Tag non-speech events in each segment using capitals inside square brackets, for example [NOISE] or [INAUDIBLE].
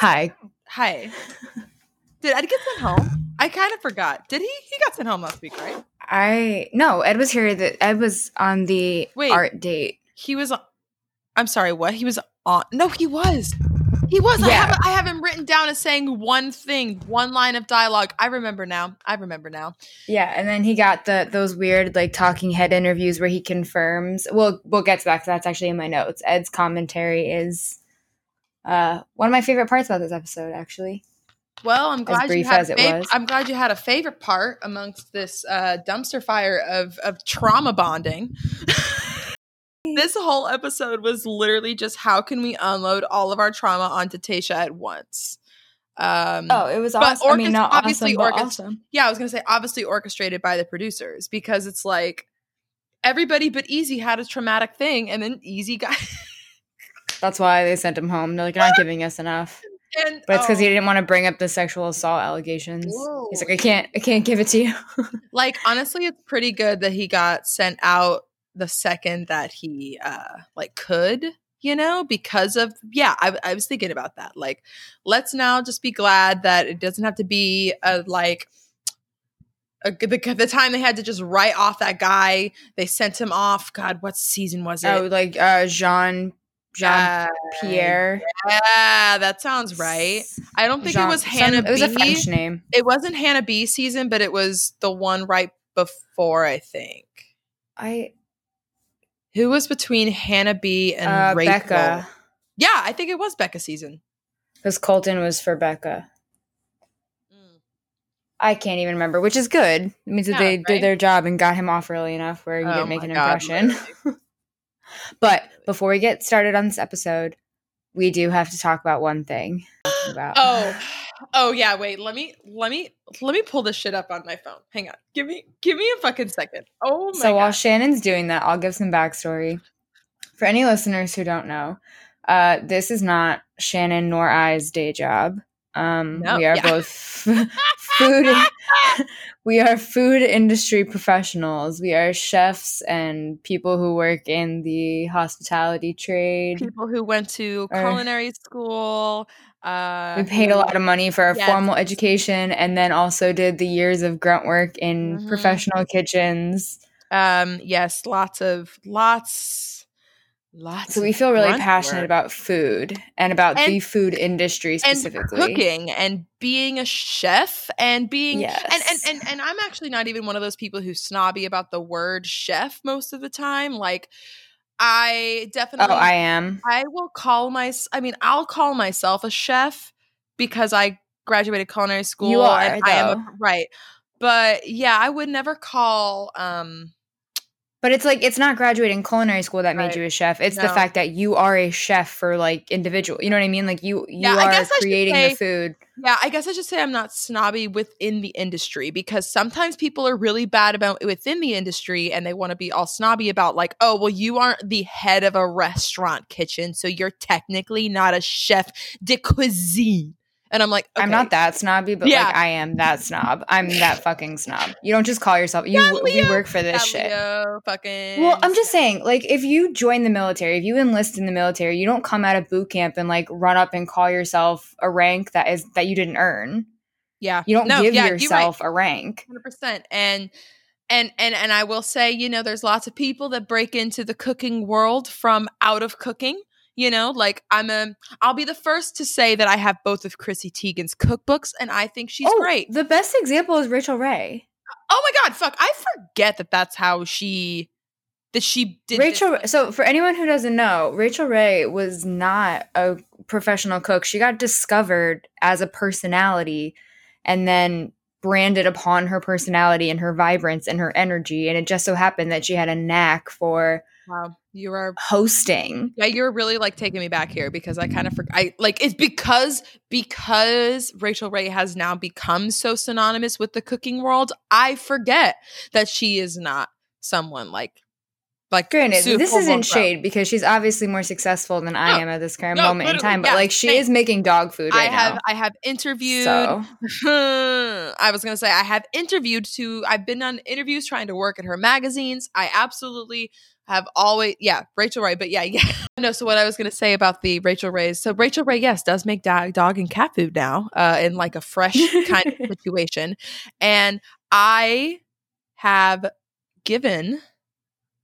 Hi. Hi. Did Ed get sent home? I kind of forgot. Did he? He got sent home last week, right? I no, Ed was here. That Ed was on the Wait. art date. He was. on- I'm sorry. What? He was on. No, he was. He was. I, Yeah. have, I have him written down as saying one thing, one line of dialogue. I remember now. I remember now. Yeah, and then he got the those weird like talking head interviews where he confirms. We'll we'll get to that 'cause that's actually in my notes. Ed's commentary is uh one of my favorite parts about this episode. Actually, Well, I'm glad you brief had as a it fav- was. I'm glad you had a favorite part amongst this uh, dumpster fire of of trauma bonding. [LAUGHS] this whole episode was literally just how can we unload all of our trauma onto Tayshia at once. Um, oh, it was awesome. I mean, not obviously awesome, orchest- awesome. yeah, I was gonna say obviously orchestrated by the producers because it's like everybody but Eazy had a traumatic thing, and then Eazy got [LAUGHS] That's why they sent him home. They're like, you're not giving us enough. and But it's because oh, he didn't want to bring up the sexual assault allegations. He's like, I can't, I can't give it to you. [LAUGHS] like honestly, it's pretty good that he got sent out the second that he uh like could you know because of yeah I, I was thinking about that like let's now just be glad that it doesn't have to be a like a, the, the time they had to just write off that guy they sent him off god what season was it oh, like uh, Jean, Jean Uh, Pierre. yeah that sounds right i don't think Jean- it was some- hannah It was a B. French name. it wasn't hannah b season but it was the one right before i think I Who was between Hannah B and uh? Becca, Yeah, I think it was Becca season. because Colton was for Becca. I can't even remember, which is good. It means that they right? did their job and got him off early enough where he Oh didn't make an God, impression. [LAUGHS] but before we get started on this episode, we do have to talk about one thing. About. [GASPS] Oh, oh yeah. Wait, let me let me let me pull this shit up on my phone. Hang on. Give me give me a fucking second. Oh my so while. Shannon's doing that, I'll give some backstory. For any listeners who don't know, uh, this is not Shannon nor I's day job. Um, No, we are yeah. both [LAUGHS] food. [LAUGHS] [LAUGHS] we are food industry professionals. We are chefs and people who work in the hospitality trade. People who went to Or- culinary school. Uh, We paid a lot of money for our Yes. formal education, and then also did the years of grunt work in Mhm. professional kitchens. Um. Yes. Lots of lots. Lots. So we feel really passionate work. about food and about And- the food industry specifically. and cooking and being a chef and being and, and and and I'm actually not even one of those people who's snobby about the word chef most of the time. Like I definitely Oh, definitely I am. I will call my I mean I'll call myself a chef because I graduated culinary school You are, and I am a, right. But yeah, I would never call um But it's like it's not graduating culinary school that made Right. you a chef. It's the fact that you are a chef for like individual. You know what I mean? Like you you Yeah, are guess I should creating say- the food. Yeah, I guess I should say I'm not snobby within the industry because sometimes people are really bad about within the industry and they want to be all snobby about like, oh, well, you aren't the head of a restaurant kitchen, so you're technically not a chef de cuisine. And I'm like, I'm not that snobby, but Yeah. like I am that snob. I'm that fucking snob. You don't just call yourself. You Yeah, we work for this shit. Leo fucking. Well, I'm just saying, like, if you join the military, if you enlist in the military, you don't come out of boot camp and like run up and call yourself a rank that is that you didn't earn. yeah, You don't No, give yeah, you're right. yourself a rank. hundred percent. And and and and I will say, you know, there's lots of people that break into the cooking world from out of cooking. You know, like I'm a. I'll be the first to say that I have both of Chrissy Teigen's cookbooks, and I think she's oh, great. The best example is Rachael Ray. Oh my god, fuck! I forget that that's how she that she did. this. Rachel. So for anyone who doesn't know, Rachael Ray was not a professional cook. She got discovered as a personality, and then branded upon her personality and her vibrance and her energy. And it just so happened that she had a knack for Wow, you are hosting. Yeah, you're really like taking me back here because I kind of forgot. I like it's because because Rachael Ray has now become so synonymous with the cooking world. I forget that she is not someone like like Granted, this isn't Blown Pro. shade because she's obviously more successful than I No. am at this current No, moment in time. But yeah, like, she same. is making dog food I right have now. I have interviewed. So [LAUGHS] I was gonna say I have interviewed to. I've been on interviews trying to work at her magazines. I absolutely have always yeah rachael Ray, but yeah yeah [LAUGHS] no. So what I was gonna say about the rachael Rays, so rachael Ray yes does make dog, dog and cat food now uh, in like a fresh kind of [LAUGHS] situation, and I have given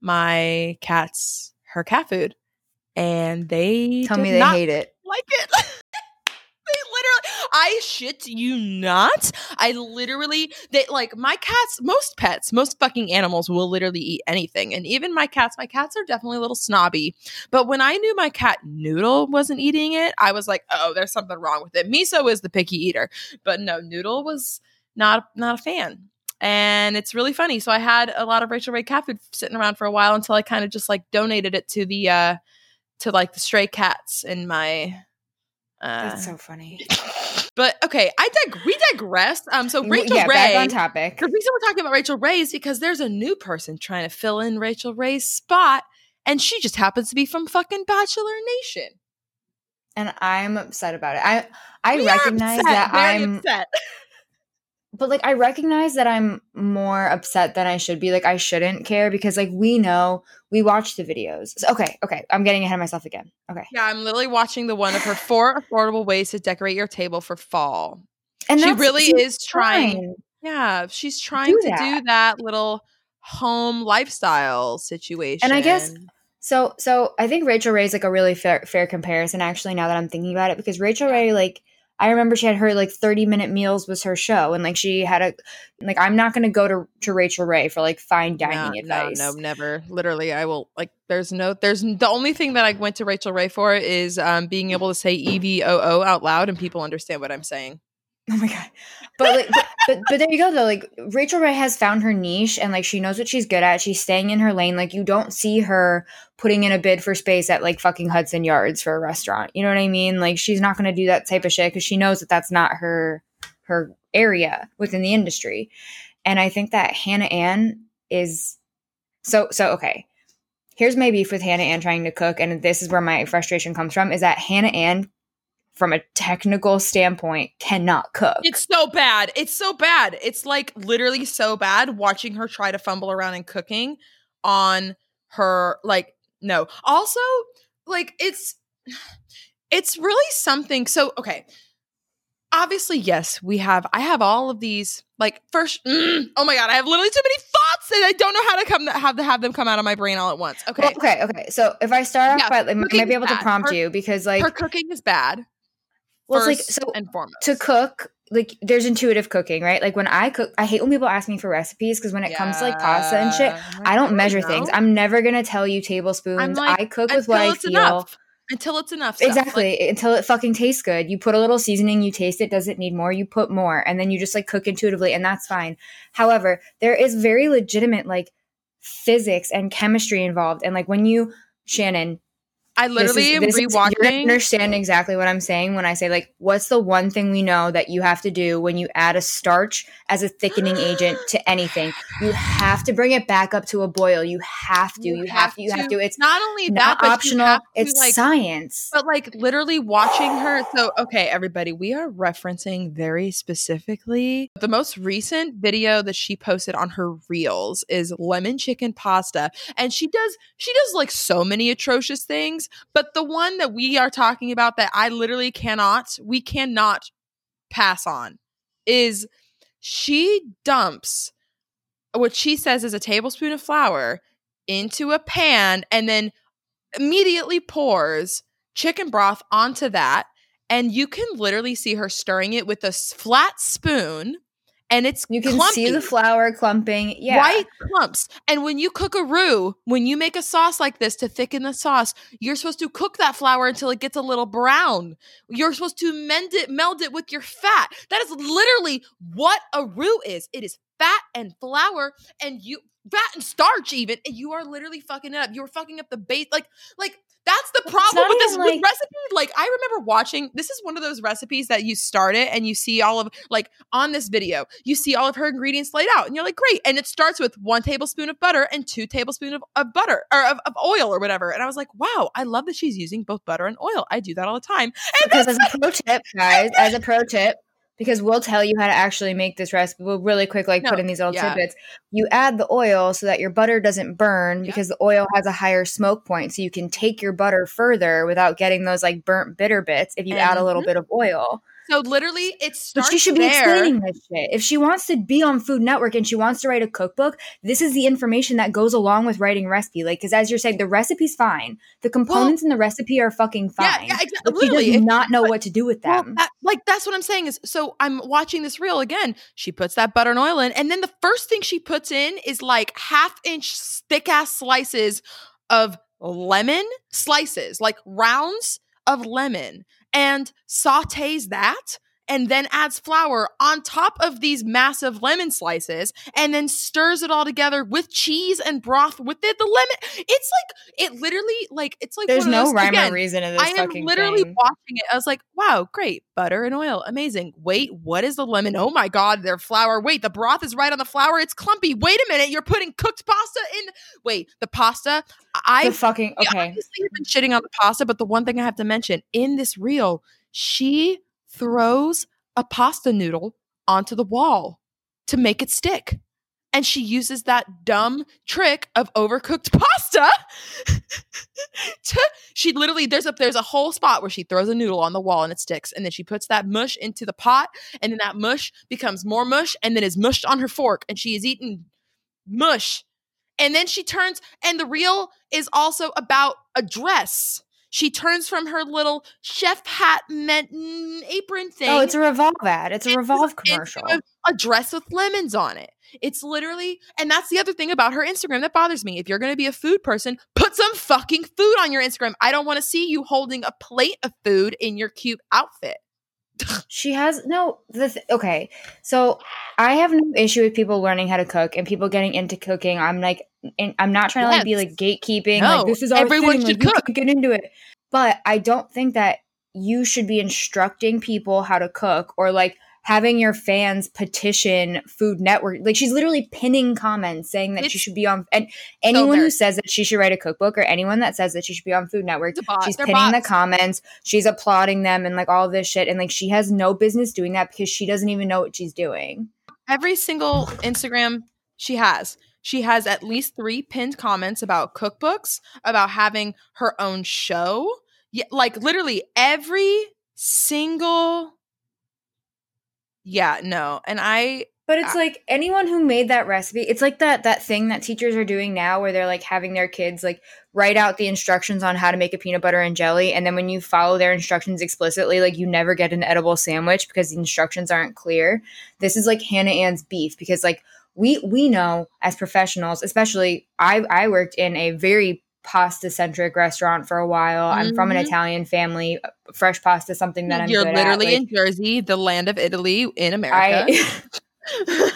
my cats her cat food, and they Tell me they not hate it. like it. [LAUGHS] literally, I shit you not. I literally, they like my cats, most pets, most fucking animals will literally eat anything. And even my cats, my cats are definitely a little snobby. But when I knew my cat Noodle wasn't eating it, I was like, oh, there's something wrong with it. Miso is the picky eater. But no, Noodle was not, not a fan. And it's really funny. So I had a lot of Rachael Ray cat food sitting around for a while until I kind of just like donated it to the, uh, to like the stray cats in my uh That's so funny. [LAUGHS] but okay i dig- we digress um so rachel yeah, ray back on topic. the reason we're talking about rachael ray is because there's a new person trying to fill in rachael ray's spot and she just happens to be from fucking bachelor nation And I'm upset about it. I I We are recognize upset, that very I'm upset. [LAUGHS] but like I recognize that I'm more upset than I should be. Like I shouldn't care because like we know we watch the videos. So, okay, okay. I'm getting ahead of myself again. Okay. yeah i'm literally watching the one of her four affordable ways to decorate your table for fall And she really is trying fine. yeah she's trying to that. do that little home lifestyle situation And I guess- So so I think Rachael Ray's like a really fair fair comparison actually now that I'm thinking about it because Rachael Ray like I remember she had her like 30 minute meals was her show and like she had a like I'm not going to go to to Rachael Ray for like fine dining advice. No, no, never. Literally, I will like. There's no. There's the only thing that I went to Rachael Ray for is um, being able to say E V O O out loud and people understand what I'm saying. Oh my god. But like but, but but there you go though. Like Rachael Ray has found her niche and like she knows what she's good at. She's staying in her lane. Like you don't see her putting in a bid for space at like fucking Hudson Yards for a restaurant. You know what I mean? Like she's not going to do that type of shit cuz she knows that that's not her her area within the industry. And I think that Hannah Ann is so so okay. Here's my beef with Hannah Ann trying to cook and this is where my frustration comes from is that Hannah Ann from a technical standpoint cannot cook. It's so bad. It's so bad. It's like literally so bad watching her try to fumble around in cooking on her like no. Also, like it's it's really something. So, okay. Obviously, yes, we have I have all of these like first mm, [CLEARS THROAT] oh my god, I have literally too many thoughts and I don't know how to come have to have them come out of my brain all at once. Okay. Well, okay, okay. So if I start off Yeah, by, like, I might cooking's be able to prompt Her- you because, like, her cooking is bad. Well, it's like so and foremost. to cook, like, there's intuitive cooking, right? Like when I cook, I hate when people ask me for recipes because when it comes to like pasta and shit, I don't measure know. things. I'm never gonna tell you tablespoons. like, I cook with what I it's feel. enough. Until it's enough. stuff. Exactly. Like, until it fucking tastes good. You put a little seasoning, you taste it, does it need more? You put more, and then you just like cook intuitively, and that's fine. However, there is very legitimate like physics and chemistry involved. And like when you, Shannon, I literally this is- this rewatching. understand exactly what I'm saying when I say like, what's the one thing we know that you have to do when you add a starch as a thickening agent to [GASPS] anything? You have to bring it back up to a boil. You have to. You, have, to. You have to. It's not only not you optional. have to, It's like, science. But like literally watching her. So, okay, everybody, we are referencing very specifically the most recent video that she posted on her reels is lemon chicken pasta. And she does, she does like so many atrocious things. But the one that we are talking about that I literally cannot, we cannot pass on is she dumps what she says is a tablespoon of flour into a pan and then immediately pours chicken broth onto that. And you can literally see her stirring it with a flat spoon and it's You can see the flour clumping. Yeah. white clumps. And when you cook a roux when you make a sauce like this to thicken the sauce you're supposed to cook that flour until it gets a little brown. You're supposed to mend it meld it with your fat. That is literally what a roux is. It is fat and flour and you fat and starch even and you are literally fucking it up. You're fucking up the base like like that's the problem with this like- recipe. Like i remember watching this is one of those recipes that you start it and you see all of like on this video you see all of her ingredients laid out and you're like great. And it starts with one tablespoon of butter and two tablespoons of, of butter or of, of oil or whatever. And i was like wow i love that she's using both butter and oil. I do that all the time. And Because as a pro tip, [LAUGHS] guys, as a pro tip, because we'll tell you how to actually make this recipe. We'll really quick like No, put in these little yeah. tidbits. You add the oil so that your butter doesn't burn Yeah. because the oil has a higher smoke point, so you can take your butter further without getting those like burnt bitter bits if you add a little Mhm. bit of oil. So literally, it But she should be there. explaining this shit. If she wants to be on Food Network and she wants to write a cookbook, this is the information that goes along with writing recipe. Like, because as you're saying, the recipe's fine. The components in the recipe are fucking fine. Yeah, yeah, exa- but she does not know what to do with Well, them. that- like that's what I'm saying is so I'm watching this reel again. She puts that butter and oil in, and then the first thing she puts in is like half inch thick ass slices of lemon slices, like rounds of lemon, and sautés that. And then adds flour on top of these massive lemon slices, and then stirs it all together with cheese and broth with it. The lemon, it's like it literally like it's like There's no those- rhyme again, or reason to this I am literally thing. watching it. I was like, wow, great. Butter and oil. Amazing. Wait, what is the lemon? Oh my God, their flour. Wait, the broth is right on the flour. It's clumpy. Wait a minute. You're putting cooked pasta in. Wait, the pasta. I the fucking okay. obviously have been shitting on the pasta, but the one thing I have to mention in this reel, she throws a pasta noodle onto the wall to make it stick. And she uses that dumb trick of overcooked [LAUGHS] pasta. [LAUGHS] to, she literally there's a there's a whole spot where she throws a noodle on the wall and it sticks, and then she puts that mush into the pot, and then that mush becomes more mush, and then is mushed on her fork, and she is eating mush and then she turns, and the reel is also about a dress. She turns from her little chef hat meant mm, apron thing. Oh, it's a Revolve ad. It's a Revolve commercial. A, a dress with lemons on it. It's literally, and that's the other thing about her Instagram that bothers me. If you're going to be a food person, put some fucking food on your Instagram. I don't want to see you holding a plate of food in your cute outfit. [LAUGHS] She has no. The th- okay, so I have no issue with people learning how to cook and people getting into cooking. I'm like, and I'm not trying to like be like gatekeeping. No, like this is our everyone thing, should like, cook. get into it. But I don't think that you should be instructing people how to cook or like having your fans petition Food Network. Like she's literally pinning comments saying that she should be on. And anyone who says that she should write a cookbook or anyone that says that she should be on Food Network It's she's They're pinning the comments she's applauding them and like all this shit and like she has no business doing that because she doesn't even know what she's doing every single Instagram she has. She has at least three pinned comments about cookbooks, about having her own show. Yeah, like literally every single. Yeah, no. And I, but it's Ah. like anyone who made that recipe it's like that that thing that teachers are doing now where they're like having their kids like write out the instructions on how to make a peanut butter and jelly and then when you follow their instructions explicitly like you never get an edible sandwich because the instructions aren't clear this is like hannah ann's beef because like we we know as professionals especially i i worked in a very pasta centric restaurant for a while i'm from an Mhm. italian family fresh pasta something that i'm you're good literally. Like, in Jersey, the land of Italy in America. I, [LAUGHS]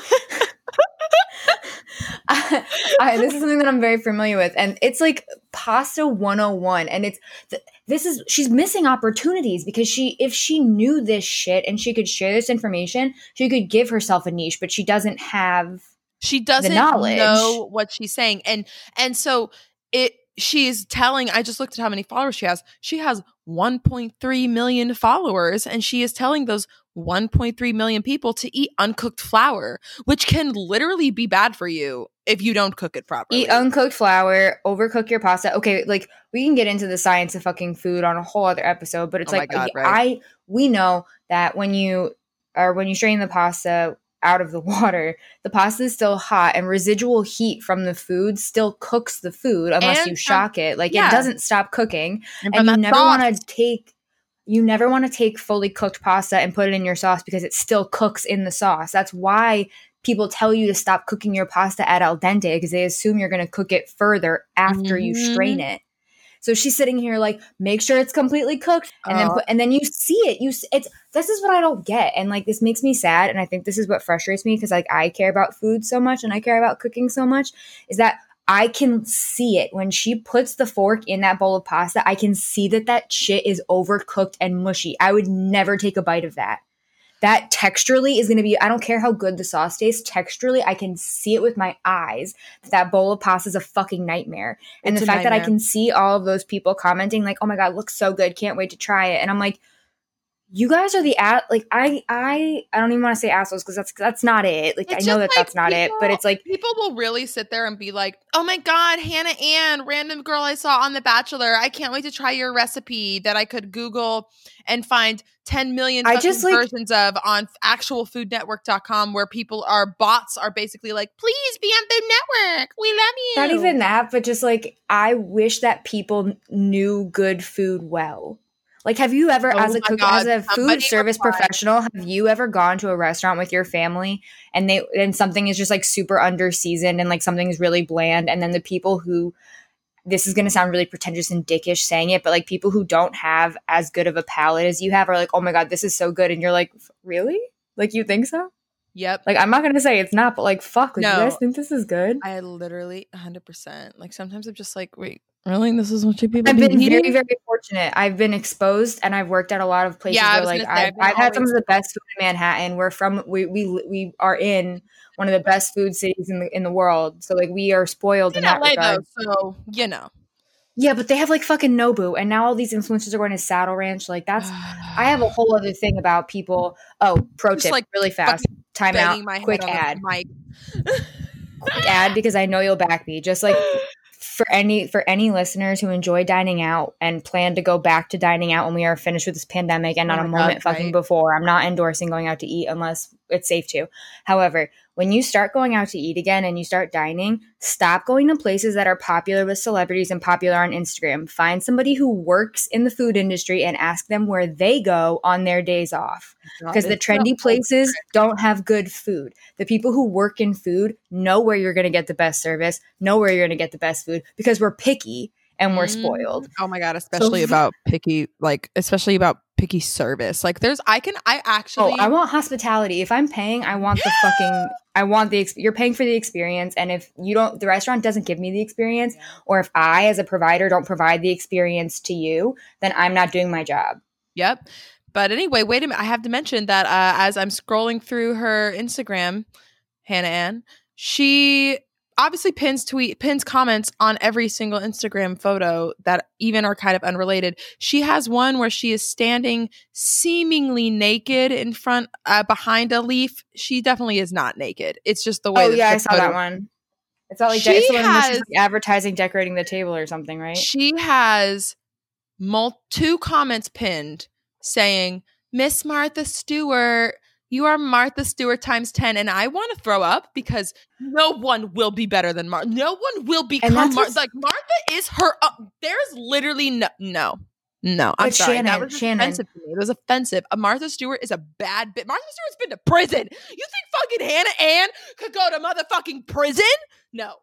I, I- this is something that I'm very familiar with, and it's like pasta 101. And it's th- this is she's missing opportunities because she, if she knew this shit and she could share this information, she could give herself a niche, but she doesn't have. she doesn't knowledge. know what she's saying and and so it she's telling i just looked at how many followers she has she has 1.3 million followers and she is telling those 1.3 million people to eat uncooked flour which can literally be bad for you if you don't cook it properly Eat uncooked flour, overcook your pasta. Okay, like we can get into the science of fucking food on a whole other episode, but it's Oh like God, I right. we know that when you or when you strain the pasta out of the [LAUGHS] water, the pasta is still hot and residual heat from the food still cooks the food unless And you shock it. Like yeah. it doesn't stop cooking. and, And you never want to take you never want to take fully cooked pasta and put it in your sauce because it still cooks in the sauce. That's why people tell you to stop cooking your pasta at al dente because they assume you're going to cook it further after you Mhm. strain it. So she's sitting here like, make sure it's completely cooked, and then Oh. put, and then you see it. You it's this is what I don't get, and like this makes me sad, and I think this is what frustrates me because like I care about food so much and I care about cooking so much is that I can see it when she puts the fork in that bowl of pasta. I can see that that shit is overcooked and mushy. I would never take a bite of that. That texturally is going to be, I don't care how good the sauce tastes, texturally, I can see it with my eyes that that bowl of pasta is a fucking nightmare. And It's the fact that I can see all of those people commenting, like, oh my God, looks so good, can't wait to try it. And I'm like, you guys are the at like I I I don't even want to say assholes because that's that's not it. Like It's I know that like that's not it, but it's like people will really sit there and be like, "Oh my god, Hannah Ann, random girl I saw on The Bachelor. I can't wait to try your recipe that I could Google and find 10 million I just, like- versions of on actualfoodnetwork.com where people are bots are basically like, "Please be on Food Network. We love you." not even that, but just like I wish that people knew good food well. Like, have you ever, Oh as a cook, God, as a food service replied. professional, have you ever gone to a restaurant with your family and they and something is just like super under seasoned and like something is really bland, and then the people who this is going to sound really pretentious and dickish saying it, but like people who don't have as good of a palate as you have are like, oh my god, this is so good, and you're like, really? Like you think so? Yep. Like I'm not going to say it's not, but like fuck, like No. you guys think this is good? I literally 100%. Like sometimes I'm just like, "Wait, really? This is what you people I've be been very, very fortunate. I've been exposed, and I've worked at a lot of places Yeah, where, like, say, I've, I've I've had some of the best food in Manhattan. We're from, we we we are in one of the best food cities in the in the world. So, like, we are spoiled in in that LA regard. though, so, you know. Yeah, but they have like fucking Nobu, and now all these influencers are going to Saddle Ranch. Like, that's. I have a [SIGHS] whole other thing about people. Oh, pro Just, tip, like, really fast. Time out. my Quick ad. mic. quick ad because I know you'll back me. Just like [GASPS] for any for any listeners who enjoy dining out and plan to go back to dining out when we are finished with this pandemic and Oh not a my moment God, fucking before. I'm not endorsing going out to eat unless it's safe to. However, when you start going out to eat again and you start dining, stop going to places that are popular with celebrities and popular on Instagram. Find somebody who works in the food industry and ask them where they go on their days off because the trendy places don't have good food. The people who work in food know where you're going to get the best service, know where you're going to get the best food because we're picky and we're Mhm. spoiled. Oh my god, especially f- about picky, like especially about picky service. Like there's, I can, I actually, Oh, I want hospitality. If I'm paying, I want the fucking I want the you're paying for the experience and if you don't the restaurant doesn't give me the experience or if I as a provider don't provide the experience to you, then I'm not doing my job. Yep. But anyway, wait a minute. I have to mention that uh, as I'm scrolling through her Instagram, Hannah Ann, she obviously pins tweet pins comments on every single Instagram photo that even are kind of unrelated. She has one where she is standing seemingly naked in front uh, behind a leaf. She definitely is not naked. It's just the way. Oh that yeah, I saw that one. It's not like She it's the one where she's has- like advertising decorating the table or something, right? She has mul- two comments pinned saying, Miss Martha Stewart, you are Martha Stewart times 10. And I want to throw up because no one will be better than Martha. No one will become Martha. Like, Martha is her. Uh, there's literally no. No. No, I'm sorry. that Shannon, was Shannon. offensive to me. It was offensive. Uh, Martha Stewart is a bad bitch. Martha Stewart's been to prison. You think fucking Hannah Ann could go to motherfucking prison? No.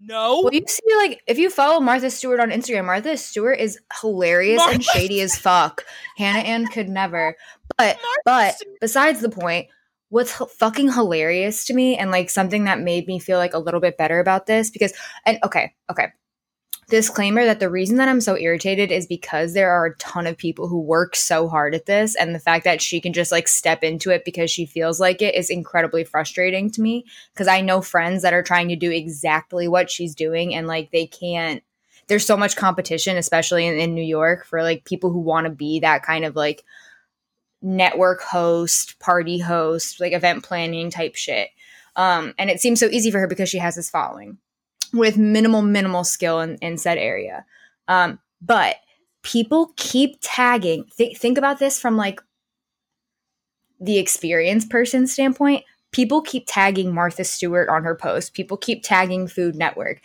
No. Well, you see, like, if you follow Martha Stewart on Instagram, Martha Stewart is hilarious and shady as fuck. Hannah Ann could never. But, Martha but Stewart- besides the point, what's h- fucking hilarious to me and like something that made me feel like a little bit better about this because, and okay, okay. Disclaimer that the reason that I'm so irritated is because there are a ton of people who work so hard at this, and the fact that she can just like step into it because she feels like it is incredibly frustrating to me. Because I know friends that are trying to do exactly what she's doing, and like they can't. There's so much competition, especially in, in New York, for like people who want to be that kind of like network host, party host, like event planning type shit. Um, and it seems so easy for her because she has this following with minimal, minimal skill in, in said area. Um, but people keep tagging. Th- think about this from like the experienced person standpoint. People keep tagging Martha Stewart on her post. People keep tagging Food Network.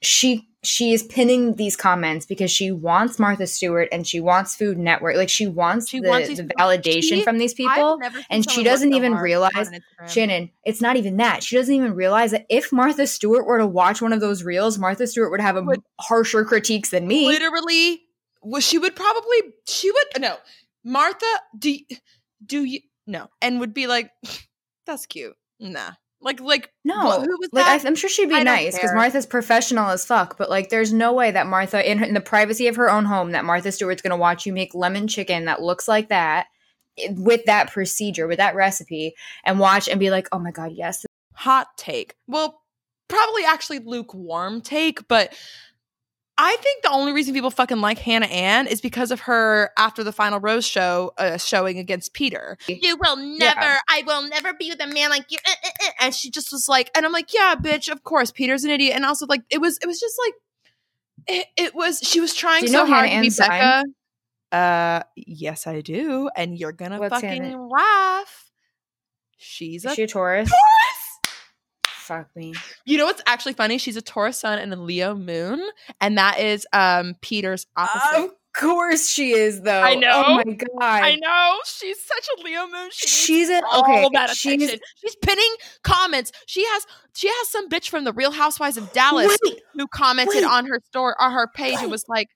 She she is pinning these comments because she wants Martha Stewart and she wants Food Network. Like she wants She the, wants these the validation She- from these people. and she doesn't even realize- Shannon, it's not even that. She doesn't even realize that if Martha Stewart were to watch one of those reels, Martha Stewart would have a Would- harsher critiques than me. literally well, she would probably she would no martha do do you no and would be like [LAUGHS] that's cute nah like like No, who was like that I, am sure she'd be nice because. Martha's professional as fuck. But like, there's no way that Martha, in, her, in the privacy of her own home, that Martha Stewart's gonna watch you make lemon chicken that looks like that eh, with that procedure, with that recipe, and watch and be like, oh my god, yes, hot take well probably actually lukewarm take but I think the only reason people fucking like Hannah Ann is because of her after the final rose show uh, showing against Peter. You will never, Yeah. I will never be with a man like you. uh, uh, uh," And she just was like, and I'm like, yeah, bitch, of course, Peter's an idiot. And also, like, it was, it was just like, it, it was. She was trying Do you so know hard Hannah to be Ann's sign? Becca. Uh, yes, I do, and you're gonna What's fucking Hannah- laugh. She's Is a she a Taurus? Taurus. Me. You know what's actually funny? She's a Taurus sun and a Leo moon, and that is um Peter's opposite. Of course she is, though. I know. Oh my god. I know she's such a Leo moon. She needs She's a all okay. that She's attention. She's pinning comments. She has she has some bitch from the Real Housewives of Dallas wait, who commented wait. on her store on her page and was like,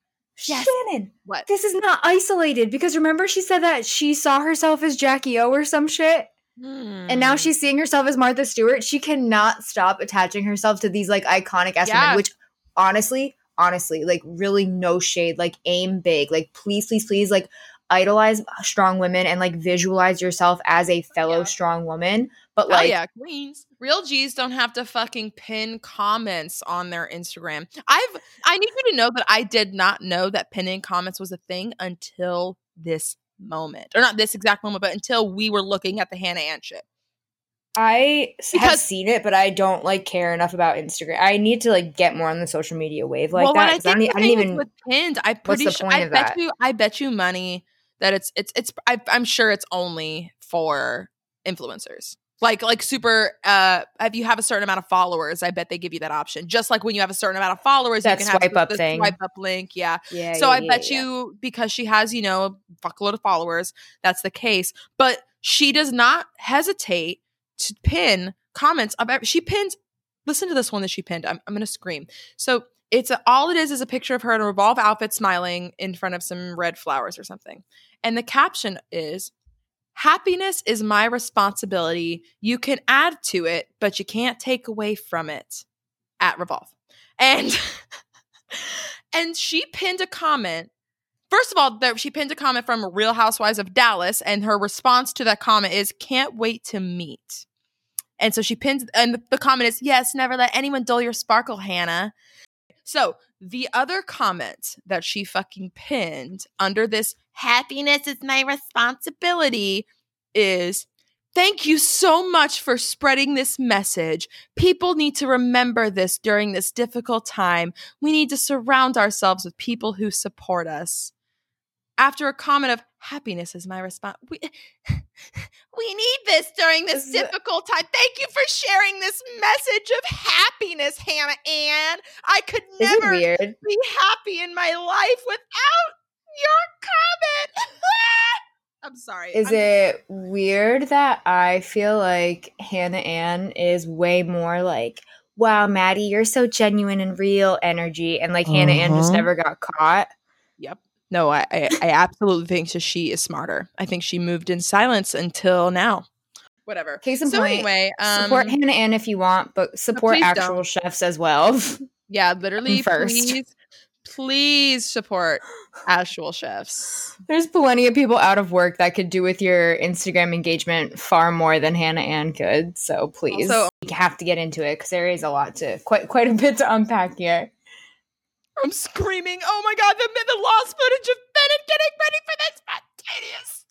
Yes. Shannon. "What? This is not isolated because remember she said that she saw herself as Jackie O or some shit, and now Hmm. she's seeing herself as Martha Stewart. She cannot stop attaching herself to these like iconic ass Yeah. women, which honestly, honestly, like really no shade. Like aim big. Like please, please, please, like idolize strong women and like visualize yourself as a fellow Yeah. strong woman. But Oh like, yeah, queens. Real G's don't have to fucking pin comments on their Instagram. I've I need you to know that I did not know that pinning comments was a thing until this moment. Or not this exact moment, but until we were looking at the Hannah Ann shit. I s- have seen it, but I don't like care enough about Instagram. I need to like get more on the social media wave like well, that. I 'cause I, think don't, I don't even. with pinned, I pretty sure I bet that? you I bet you money that it's it's it's I, I'm sure it's only for influencers. Like like super uh if you have a certain amount of followers, I bet they give you that option. Just like when you have a certain amount of followers, That you can have swipe the- up the thing. swipe up link. Yeah. Yeah. so yeah, I bet yeah. you because she has, you know, a fuckload of followers, that's the case. But she does not hesitate to pin comments about she pins listen to this one that she pinned. I'm, I'm gonna scream. So it's a, all it is is a picture of her in a revolve outfit smiling in front of some red flowers or something. And the caption is Happiness is my responsibility. You can add to it, but you can't take away from it. At Revolve. And [LAUGHS] and she pinned a comment. First of all, she pinned a comment from Real Housewives of Dallas, and her response to that comment is, "Can't wait to meet." And so she pins, and the comment is, "Yes, never let anyone dull your sparkle, Hannah." So the other comment that she fucking pinned under this "happiness is my responsibility" is. Thank you so much for spreading this message. People need to remember this during this difficult time. We need to surround ourselves with people who support us. After a comment of happiness is my response, we, [LAUGHS] we need this during this Is it- difficult time. Thank you for sharing this message of happiness, Hannah Ann. I could Is it never weird? be happy in my life without your comment. [LAUGHS] I'm sorry. Is I'm- it weird that I feel like Hannah Ann is way more like, wow, Maddie, you're so genuine and real energy, and like Hannah Ann just Uh-huh. never got caught? Yep. No, I, I, I absolutely think that she is smarter. I think she moved in silence until now. Whatever. Case in so point, anyway, um, support Hannah Ann if you want, but support please don't. actual chefs as well. [LAUGHS] yeah, literally, first. please, please support actual chefs. There's plenty of people out of work that could do with your Instagram engagement far more than Hannah Ann could. So please, Also- you have to get into it because there is a lot to quite quite a bit to unpack here. I'm screaming. Oh my god, the the lost footage of Bennett getting ready for this spontaneous.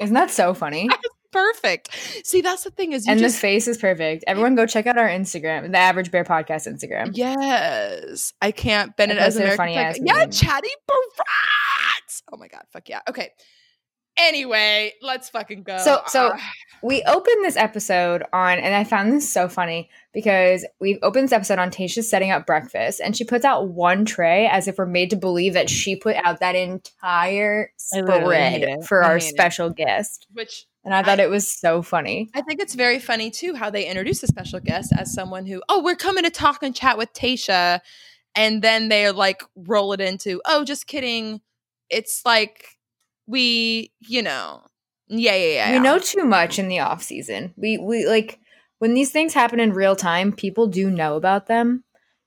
Isn't that so funny? [LAUGHS] Perfect. See, that's the thing is you and just this face is perfect. Everyone go check out our Instagram, the Average Bear Podcast Instagram. Yes, I can't. Bennett as American. funny ass yeah, chatty barats. Oh my god, fuck yeah. Okay. Anyway, let's fucking go. So- so- Uh, We opened this episode on, and I found this so funny because we've opened this episode on Tayshia setting up breakfast, and she puts out one tray as if we're made to believe that she put out that entire I literally hate spread for I our hate it. special guest. which And I thought I- it was so funny. I think it's very funny too how they introduce a special guest as someone who, oh, we're coming to talk and chat with Tayshia, and then they like roll it into, oh, just kidding. It's like we, you know, yeah, yeah, yeah. We yeah. know too much in the off season. We we like when these things happen in real time, people do know about them.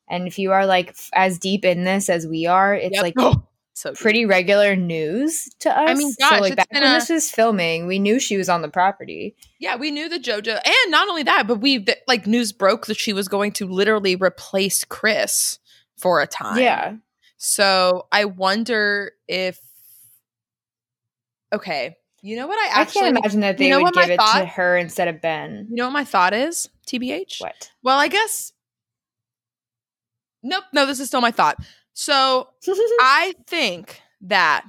And if you are like as deep in this as we are, it's Yep. like Oh, [GASPS] so pretty regular news to us. I mean, so like back when a- this was filming, we knew she was on the property. Yeah, we knew the JoJo, and not only that, but we like news broke that she was going to literally replace Chris for a time. Yeah. So I wonder if okay, you know what I I actually can't imagine that they you know would give it to her instead of Ben. You know what my thought is? TBH. What? Well, I guess Nope, no, this is still my thought. So [LAUGHS] I think that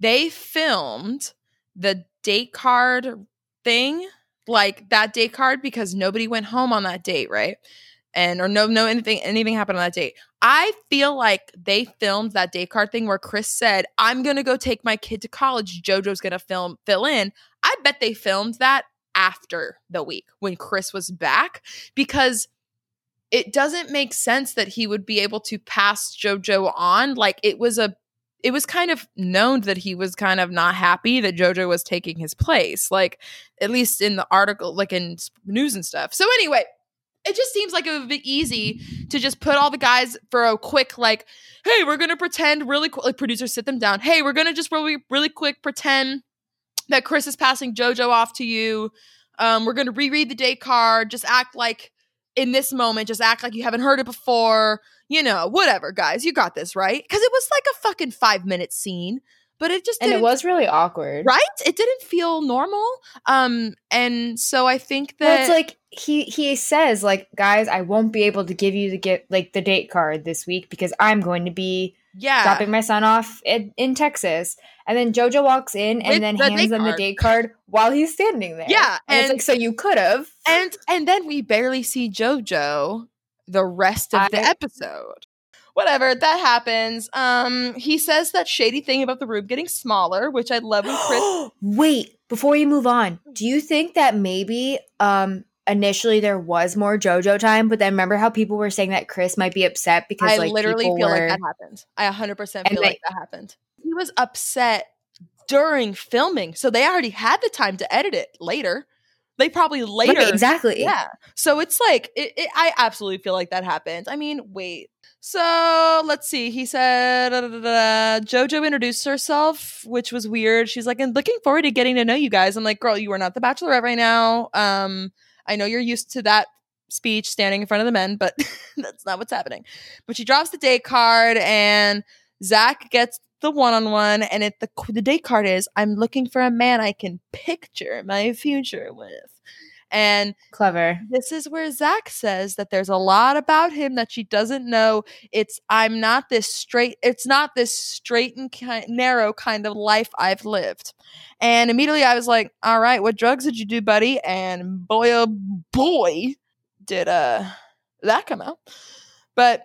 they filmed the date card thing, like that date card, because nobody went home on that date, right? And or no, no, anything, anything happened on that date. I feel like they filmed that card thing where Chris said, "I'm gonna go take my kid to college. JoJo's gonna film fill in." I bet they filmed that after the week when Chris was back because it doesn't make sense that he would be able to pass JoJo on. Like it was a it was kind of known that he was kind of not happy that JoJo was taking his place. Like at least in the article, like in news and stuff. So anyway, it just seems like it would be easy to just put all the guys for a quick like, hey, we're gonna pretend really quick. Like producers sit them down. Hey, we're gonna just really really quick pretend that Chris is passing JoJo off to you. Um, we're gonna reread the date card. Just act like in this moment, just act like you haven't heard it before. You know, whatever, guys. You got this, right? Because it was like a fucking five minute scene, but it just and it was really awkward. right. It didn't feel normal. Um, and so I think that Well, it's like he he says like, guys, I won't be able to give you the get like the date card this week because I'm going to be yeah, dropping my son off in, in Texas. And then JoJo walks in With and then the hands them the date card while he's standing there. Yeah, and, it's like so you could have. and and then we barely see JoJo the rest of the episode. Whatever, that happens. Um, he says that shady thing about the room getting smaller, which I love when Chris [GASPS] Wait, before you move on, do you think that maybe um initially there was more JoJo time, but then remember how people were saying that Chris might be upset because I like literally feel were, like that happened. I 100% And feel they- like that happened. He was upset during filming, so they already had the time to edit it later. They probably later exactly. Yeah. So it's like it, it, I absolutely feel like that happened. I mean, wait. So let's see. He said da, da, da. JoJo introduced herself, which was weird. She's like, "I'm looking forward to getting to know you guys." I'm like, "Girl, you are not the Bachelorette right now. Um, I know you're used to that speech standing in front of the men, but [LAUGHS] that's not what's happening." But she drops the date card, and Zac gets the one-on-one, and it the the date card is, "I'm looking for a man I can picture my future with." And Clever. this is where Zac says that there's a lot about him that she doesn't know. It's I'm not this straight. It's not this straight and ki- narrow kind of life I've lived. And immediately I was like, "All right, what drugs did you do, buddy?" And boy, oh boy, did uh that come out. But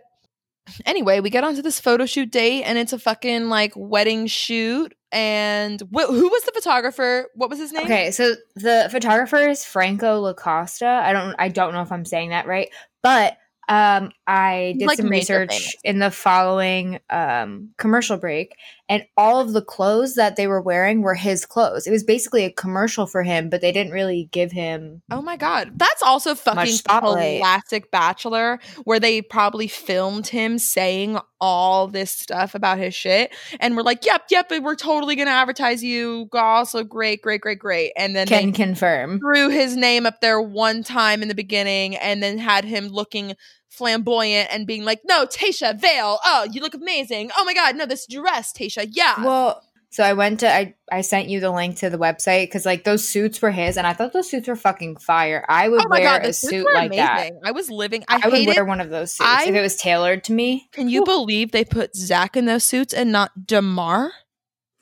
anyway, we get onto this photo shoot date, and it's a fucking like wedding shoot. And wh- who was the photographer? What was his name? Okay, so the photographer is Franco Lacosta. I don't I don't know if I'm saying that right, but um I did like, some research famous. in the following um commercial break and all of the clothes that they were wearing were his clothes. It was basically a commercial for him, but they didn't really give him Oh my god, that's also fucking classic Bachelor, where they probably filmed him saying all this stuff about his shit, and we're like, "Yep, yep, we're totally gonna advertise you." Also, great, great, great, great, and then can they confirm. threw his name up there one time in the beginning, and then had him looking flamboyant and being like, "No, Tayshia Vale, oh, you look amazing. Oh my god, no, this dress, Tayshia, yeah." Well, so I went to I I sent you the link to the website because like those suits were his, and I thought those suits were fucking fire. I would oh wear god, a suit like that. I was living. I, I, would wear one of those suits I- if it was tailored to me. Can you believe they put Zac in those suits and not Demar?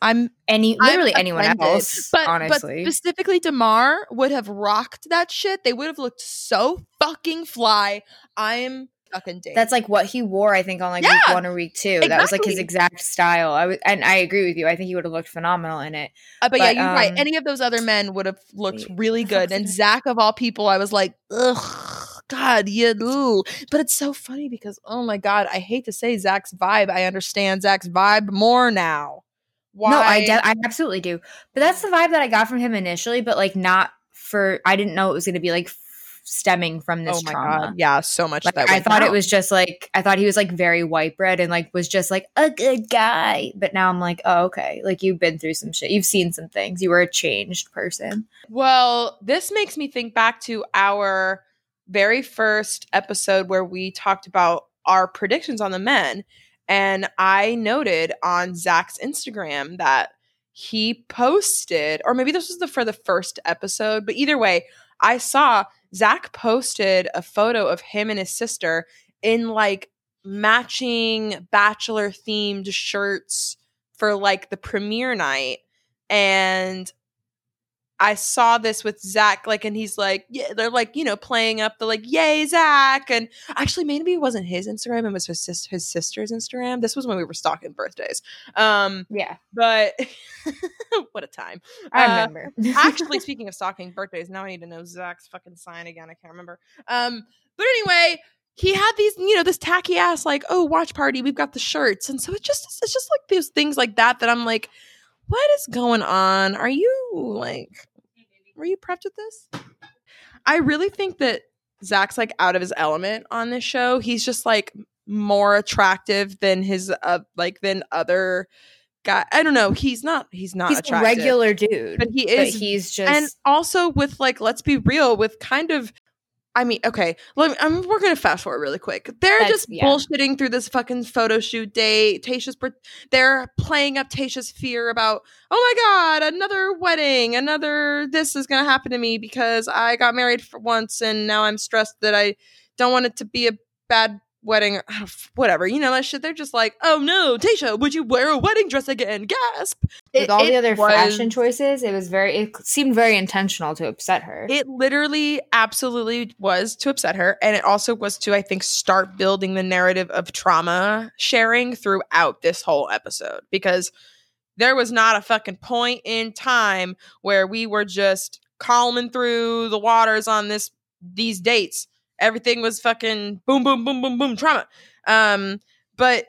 I'm Any I'm literally anyone offended. else, but honestly. but specifically Demar would have rocked that shit. They would have looked so fucking fly. I'm fucking dead. That's like what he wore, I think, on like Yeah, week one or week two. That was like his exact style. I was, and I agree with you. I think he would have looked phenomenal in it. Uh, but, yeah, you're right. um, Any of those other men would have looked really good. And Zac of all people, I was like, ugh, God, yeah, ooh. But it's so funny because oh my God, I hate to say Zac's vibe. I understand Zac's vibe more now. Why? No, I de- I absolutely do. But that's the vibe that I got from him initially, but like not for. I didn't know it was going to be like f- stemming from this oh my trauma. God. Yeah, so much. Like I thought it was just like I thought he was like very white bread and like was just like a good guy. But now I'm like, oh okay, like you've been through some shit. You've seen some things. You were a changed person. Well, this makes me think back to our very first episode where we talked about our predictions on the men. And I noted on Zac's Instagram that he posted, or maybe this was the for the first episode, but either way, I saw Zac posted a photo of him and his sister in like matching bachelor themed shirts for like the premiere night. And I saw this with Zac, like, and he's like, yeah, they're like, you know, playing up the like, yay, Zac. And actually, maybe it wasn't his Instagram, it was his, sis- his sister's Instagram. This was when we were stalking birthdays. Um, Yeah, but [LAUGHS] what a time. I Uh, remember. actually, [LAUGHS] speaking of stalking birthdays, now I need to know Zac's fucking sign again. I can't remember. Um, but anyway, he had these, you know, this tacky ass like, oh, watch party, we've got the shirts, and so it just it's just like these things like that that I'm like, what is going on? Are you like, were you prepped with this? I really think that Zac's like out of his element on this show. He's just like more attractive than his uh, like than other guy. I don't know. He's not. He's not he's a attractive, regular dude, but he but is he's just and also with like let's be real with kind of i mean okay let me, I'm, we're gonna fast forward really quick they're That's- just yeah. bullshitting through this fucking photo shoot day tayshia's they're playing up tayshia's fear about oh my god another wedding another this is gonna happen to me because i got married for once and now i'm stressed that i don't want it to be a bad wedding [SIGHS] whatever you know that shit they're just like oh no tayshia would you wear a wedding dress again gasp with all the other was- fashion choices, it was very. It seemed very intentional to upset her. It literally absolutely was to upset her. And it also was to, I think, start building the narrative of trauma sharing throughout this whole episode because there was not a fucking point in time where we were just calming through the waters on this these dates. Everything was fucking boom, boom, boom, boom, boom, trauma. Um, but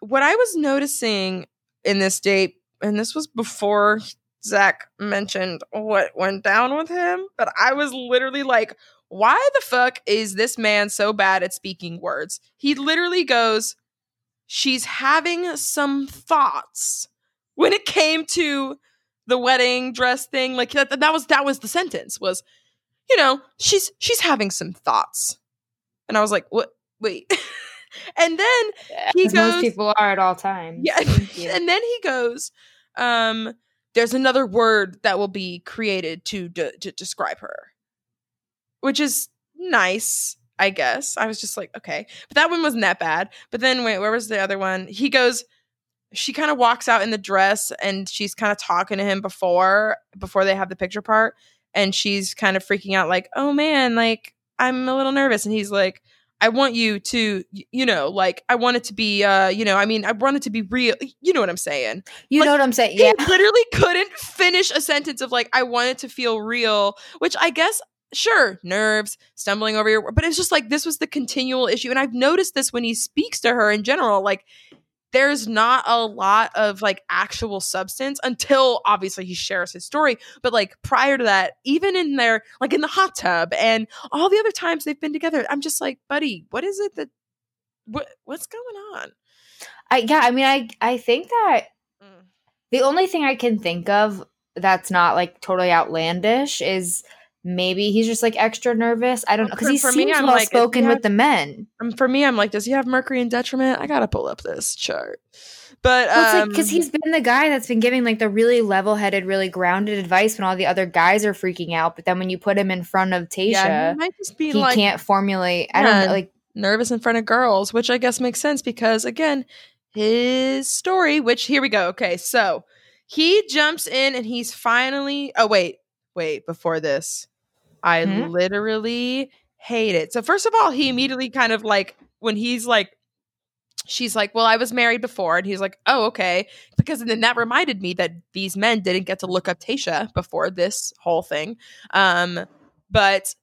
what I was noticing in this date, and this was before Zac mentioned what went down with him, but I was literally like, why the fuck is this man so bad at speaking words? He literally goes, she's having some thoughts when it came to the wedding dress thing. Like that, that was that was the sentence was, you know, she's she's having some thoughts. And I was like, what wait. [LAUGHS] and then he As most goes- people are at all times. yeah. [LAUGHS] And then he goes, um, there's another word that will be created to de- to describe her, which is nice, I guess. I was just like, okay, but that one wasn't that bad. But then wait, where was the other one? He goes. She kind of walks out in the dress, and she's kind of talking to him before before they have the picture part, and she's kind of freaking out, like, "Oh man, like I'm a little nervous," and he's like, I want you to, you know, like I want it to be, uh, you know, I mean, I want it to be real. You know what I'm saying? You like, know what I'm saying? Yeah. He literally couldn't finish a sentence of like, I want it to feel real, which I guess, sure, nerves, stumbling over your, but it's just like this was the continual issue, and I've noticed this when he speaks to her in general, like. There's not a lot of like actual substance until obviously he shares his story. But like prior to that, even in their like in the hot tub and all the other times they've been together, I'm just like, buddy, what is it that what what's going on? I yeah, I mean I I think that Mm. the only thing I can think of that's not like totally outlandish is maybe he's just like extra nervous. I don't know because he for me, seems I'm well like, spoken he with the men. Um, for me, I'm like, does he have Mercury in detriment? I gotta pull up this chart. But Well, it's like um, because he's been the guy that's been giving like the really level-headed, really grounded advice when all the other guys are freaking out. But then when you put him in front of Tayshia, yeah, he might just be he like can't formulate. I don't know, like nervous in front of girls, which I guess makes sense because again, his story, which here we go. Okay, so he jumps in and he's finally oh wait, wait, before this. I Hmm? literally hate it. So first of all, he immediately kind of like when he's like she's like, "Well, I was married before." And he's like, "Oh, okay." Because then that reminded me that these men didn't get to look up Tayshia before this whole thing. Um but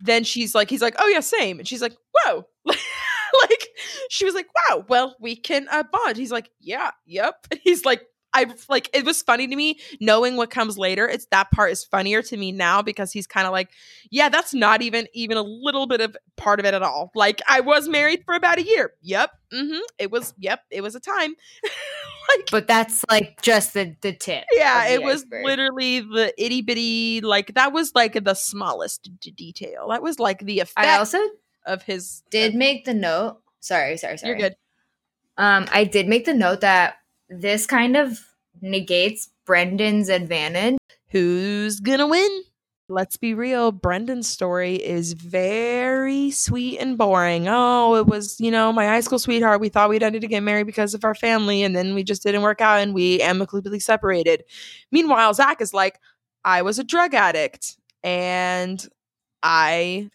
then she's like he's like, "Oh yeah, same." And she's like, "Whoa." [LAUGHS] like she was like, "Wow, well, we can uh, bond." He's like, "Yeah, yep." And [LAUGHS] he's like I like it was funny to me knowing what comes later. It's that part is funnier to me now because he's kind of like, yeah, that's not even even a little bit of part of it at all. Like I was married for about a year. Yep. Mm-hmm. It was. Yep. It was a time. [LAUGHS] like but that's like just the the tip. yeah, the it was iceberg. literally the itty bitty. Like that was like the smallest d- detail. That was like the effect I also of his. did make the note. Sorry, sorry, sorry. You're good. Um, I did make the note that this kind of negates Brendan's advantage. Who's gonna win? Let's be real, Brendan's story is very sweet and boring. Oh, it was, you know, my high school sweetheart. We thought we'd ended to get married because of our family, and then we just didn't work out and we amicably separated. Meanwhile, Zac is like, I was a drug addict and I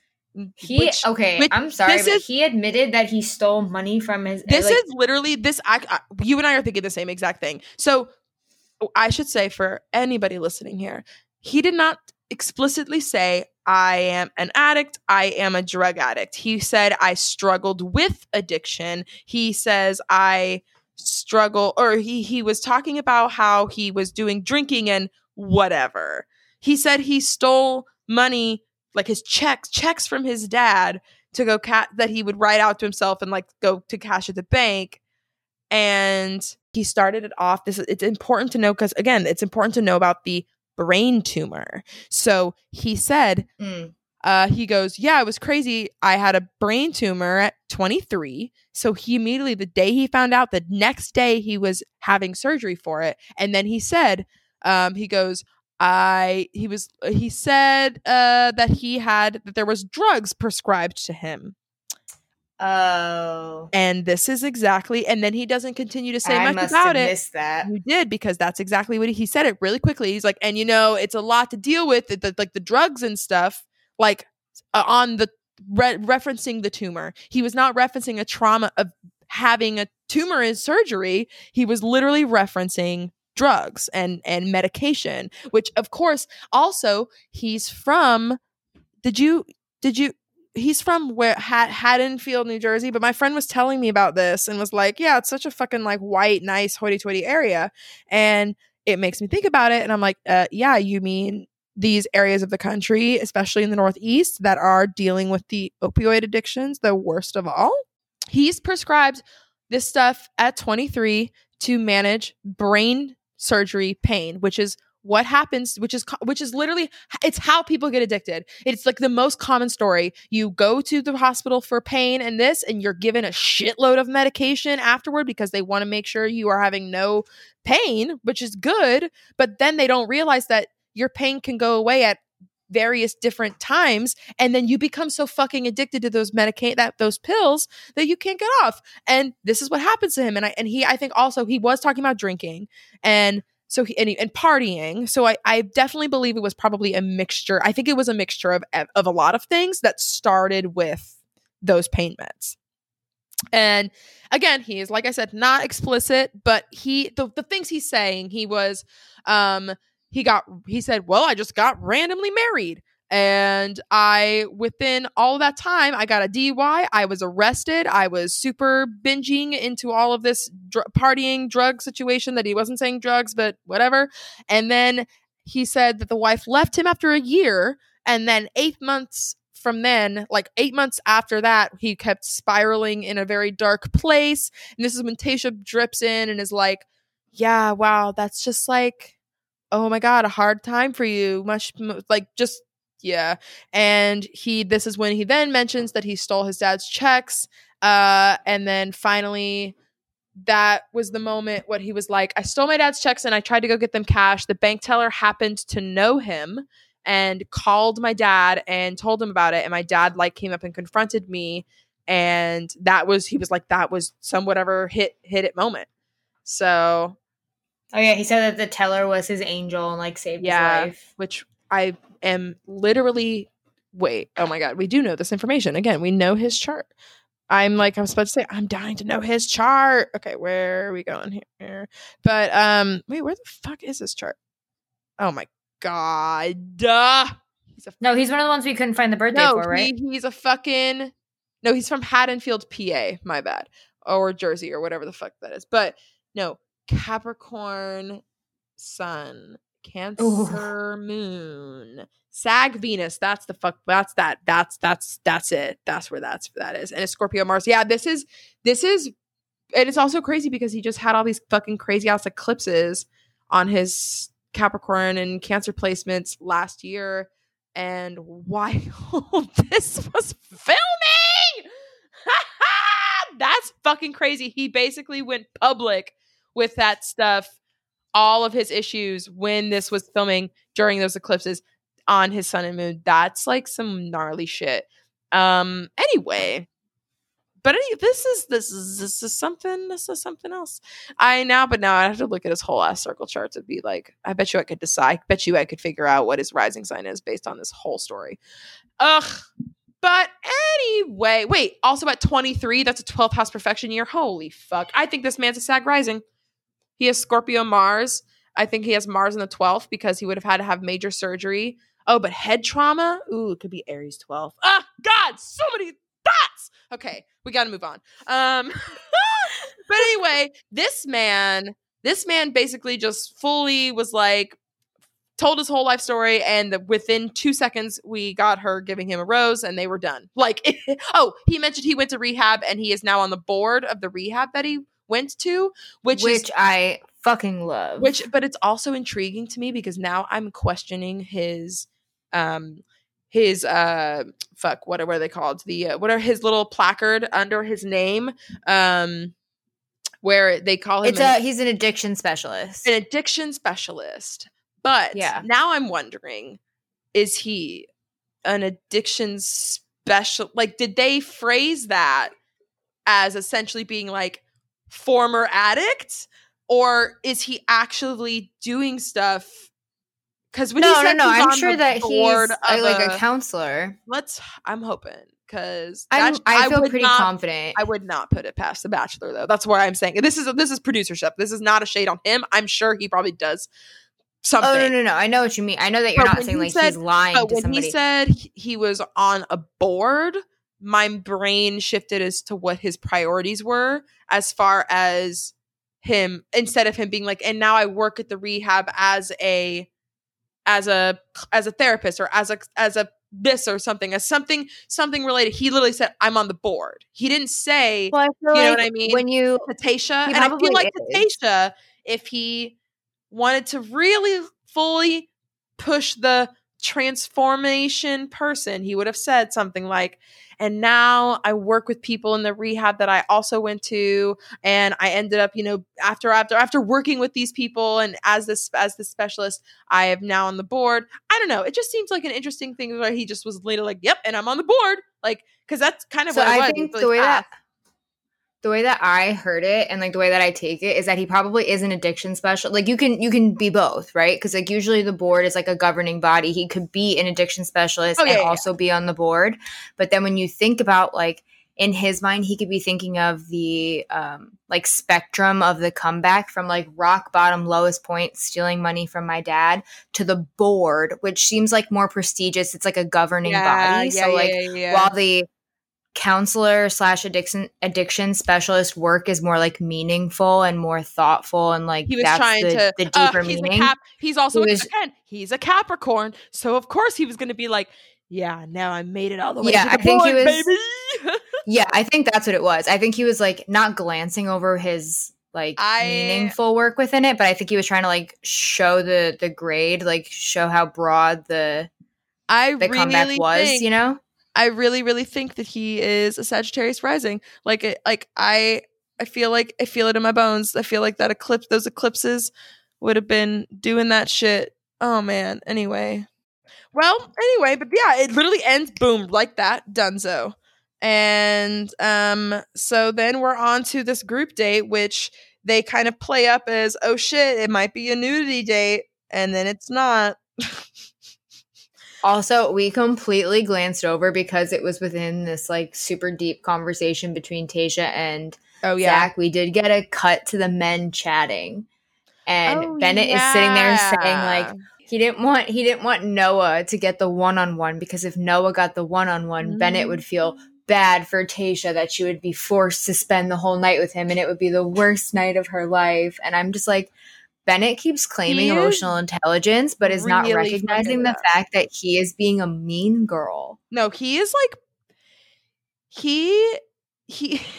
He which- okay. which- I'm sorry, but is- he admitted that he stole money from his. this like, is literally this I, I- you and i are thinking the same exact thing so i should say for anybody listening here he did not explicitly say i am an addict i am a drug addict. He said i struggled with addiction. He says i struggle or he he was talking about how he was doing drinking and whatever. He said he stole money like his checks checks from his dad to go cat that he would write out to himself and like go to cash at the bank. And he started it off this it's important to know because again it's important to know about the brain tumor so he said Mm. uh, he goes, Yeah, it was crazy. I had a brain tumor at 23. So he immediately, the day he found out, the next day he was having surgery for it. And then he said, um, He goes, I, he was, he said uh, that he had, that there was drugs prescribed to him. Oh, And this is exactly, and then he doesn't continue to say I much about it. missed that. You did because that's exactly what he, he said it really quickly. He's like, and you know, it's a lot to deal with, the, the- like the drugs and stuff, like uh, on the re- referencing the tumor. He was not referencing a trauma of having a tumor in surgery. He was literally referencing drugs and and medication, which of course also he's from. Did you did you? He's from where Haddonfield, New Jersey. But my friend was telling me about this and was like, "Yeah, it's such a fucking like white, nice, hoity-toity area," and it makes me think about it. And I'm like, uh, "Yeah, you mean these areas of the country, especially in the Northeast, that are dealing with the opioid addictions, the worst of all?" He's prescribed this stuff at 23 to manage brain surgery pain, which is what happens which is which is literally it's how people get addicted. It's like the most common story. You go to the hospital for pain and this and you're given a shitload of medication afterward because they want to make sure you are having no pain which is good but then they don't realize that your pain can go away at various different times and then you become so fucking addicted to those medicate that those pills that you can't get off. And this is what happens to him and I and he I think also he was talking about drinking and so he and, and partying. So I I definitely believe it was probably a mixture I think it was a mixture of of a lot of things that started with those pain meds. And again he is like I said not explicit but he the, the things he's saying he was um he got he said well i just got randomly married and i within all that time i got a dui i was arrested i was super binging into all of this dr- partying drug situation that he wasn't saying drugs but whatever. And then he said that the wife left him after a year and then eight months from then like eight months after that he kept spiraling in a very dark place. And this is when tayshia drips in and is like yeah wow that's just like oh my god a hard time for you. Much like just yeah and he this is when he then mentions that he stole his dad's checks uh and then finally that was the moment what he was like i stole my dad's checks and i tried to go get them cash the bank teller happened to know him and called my dad and told him about it and my dad like came up and confronted me and that was he was like that was some whatever hit hit it moment so Oh yeah, he said that the teller was his angel and like saved Yeah. his life. which I am literally wait, oh my god, we do know this information. Again, we know his chart. I'm like, I was about to say, I'm dying to know his chart. Okay, where are we going here? But um, wait, where the fuck is this chart? Oh my god. Duh. He's a No, he's one of the ones we couldn't find the birthday no, for, right? he, he's a fucking no, he's from Haddonfield, PA, my bad. Or Jersey or whatever the fuck that is. But no, Capricorn Sun, Cancer Moon, Sag Venus. That's the fuck. That's that. That's that's that's it. That's where that's that is. And a Scorpio Mars. Yeah, this is this is, and it's also crazy because he just had all these fucking crazy ass eclipses on his Capricorn and Cancer placements last year. And while [LAUGHS] this was filming, [LAUGHS] that's fucking crazy. He basically went public with that stuff, all of his issues when this was filming during those eclipses on his sun and moon. That's like some gnarly shit. Um anyway, but any, this is this is this is something this is something else. I now, but now I have to look at his whole ass circle chart to be like, I bet you I could decide. I bet you I could figure out what his rising sign is based on this whole story. Ugh. But anyway, wait. Also at 23, that's a 12th house perfection year. Holy fuck! I think this man's a Sag rising. He has Scorpio Mars. I think he has Mars in the 12th because he would have had to have major surgery. Oh, but head trauma? Ooh, it could be Aries 12. Ah, God, so many thoughts. Okay, we got to move on. Um, [LAUGHS] but anyway, this man, this man basically just fully was like, told his whole life story, and within two seconds, we got her giving him a rose, and they were done. Like, [LAUGHS] oh, he mentioned he went to rehab, and he is now on the board of the rehab that he went to, which which is, I fucking love. which, but it's also intriguing to me because now I'm questioning his, um, his uh fuck what are, what are they called the uh, what are his little placard under his name um where they call him it's an, a he's an addiction specialist. an addiction specialist but Yeah. now i'm wondering is he an addiction special like did they phrase that as essentially being like former addict or is he actually doing stuff because when he no, no, said no. he's I'm on sure the that he's board of like a a- counselor. let's i'm hoping because I feel pretty not, confident. i would not put it past the bachelor though that's where i'm saying this is this is producership this is not a shade on him i'm sure he probably does something oh no, no, no. I know what you mean. I know that you're But not saying he like said- he's lying but to when somebody. he said he- he was on a board my brain shifted as to what his priorities were as far as him instead of him being like and now i work at the rehab as a as a as a therapist or as a as a this or something as something something related he literally said i'm on the board he didn't say well, you know like what I mean? When you to Tayshia. He And I feel like to is. Tayshia, if he wanted to really fully push the transformation person, he would have said something like, and now I work with people in the rehab that I also went to. And I ended up, you know, after after after working with these people and as this as the specialist, I am now on the board. I don't know. It just seems like an interesting thing where he just was later like, Yep, and I'm on the board. Like, because that's kind of so what I think was the way that. The way that I heard it and like the way that I take it is that he probably is an addiction special. Like you can you can be both, right? Because like usually the board is like a governing body. He could be an addiction specialist Oh, yeah, and yeah, yeah. also be on the board. But then when you think about like in his mind, he could be thinking of the um like spectrum of the comeback from like rock bottom lowest point, stealing money from my dad, to the board, which seems like more prestigious. It's like a governing body. so like yeah, yeah. while the counselor slash addiction addiction specialist work is more like meaningful and more thoughtful and like he was that's trying the, to the uh, deeper he's meaning. A cap, he's also He was- again, he's a Capricorn, so of course he was going to be like, "Yeah, now I made it all the way Yeah, to the I think he was- baby." [LAUGHS] yeah, I think that's what it was. I think he was like not glancing over his like I- meaningful work within it, but I think he was trying to like show the the grade, like show how broad the I the comeback was, you know? I really, really think that he is a Sagittarius rising. Like, like I, I feel like I feel it in my bones. I feel like that eclipse, those eclipses, would have been doing that shit. Oh man. Anyway, well, anyway, but yeah, it literally ends boom like that, Dunzo. And um, so then we're on to this group date, which they kind of play up as, oh shit, it might be a nudity date, and then it's not. [LAUGHS] Also, we completely glanced over because it was within this like super deep conversation between Tayshia and Oh yeah. Zac, we did get a cut to the men chatting. And Oh, Bennett is sitting there saying like he didn't want he didn't want Noah to get the one on one because if Noah got the one on one, Bennett would feel mm. bad for Tayshia that she would be forced to spend the whole night with him and it would be the worst night of her life. And I'm just like Bennett keeps claiming emotional intelligence, but is not recognizing the fact that he is being a mean girl. No, he is like he he [LAUGHS]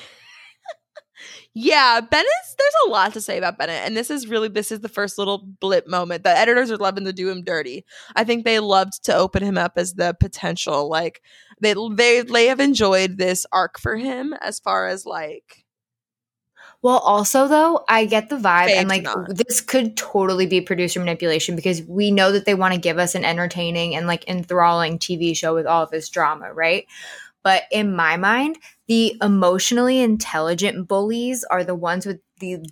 Yeah, Bennett's there's a lot to say about Bennett, and this is really this is the first little blip moment. The editors are loving to do him dirty. I think they loved to open him up as the potential like they they they have enjoyed this arc for him as far as like Well, also though, I get the vibe, and like not. this could totally be producer manipulation because we know that they want to give us an entertaining and like enthralling TV show with all of this drama, right? But in my mind, the emotionally intelligent bullies are the ones with the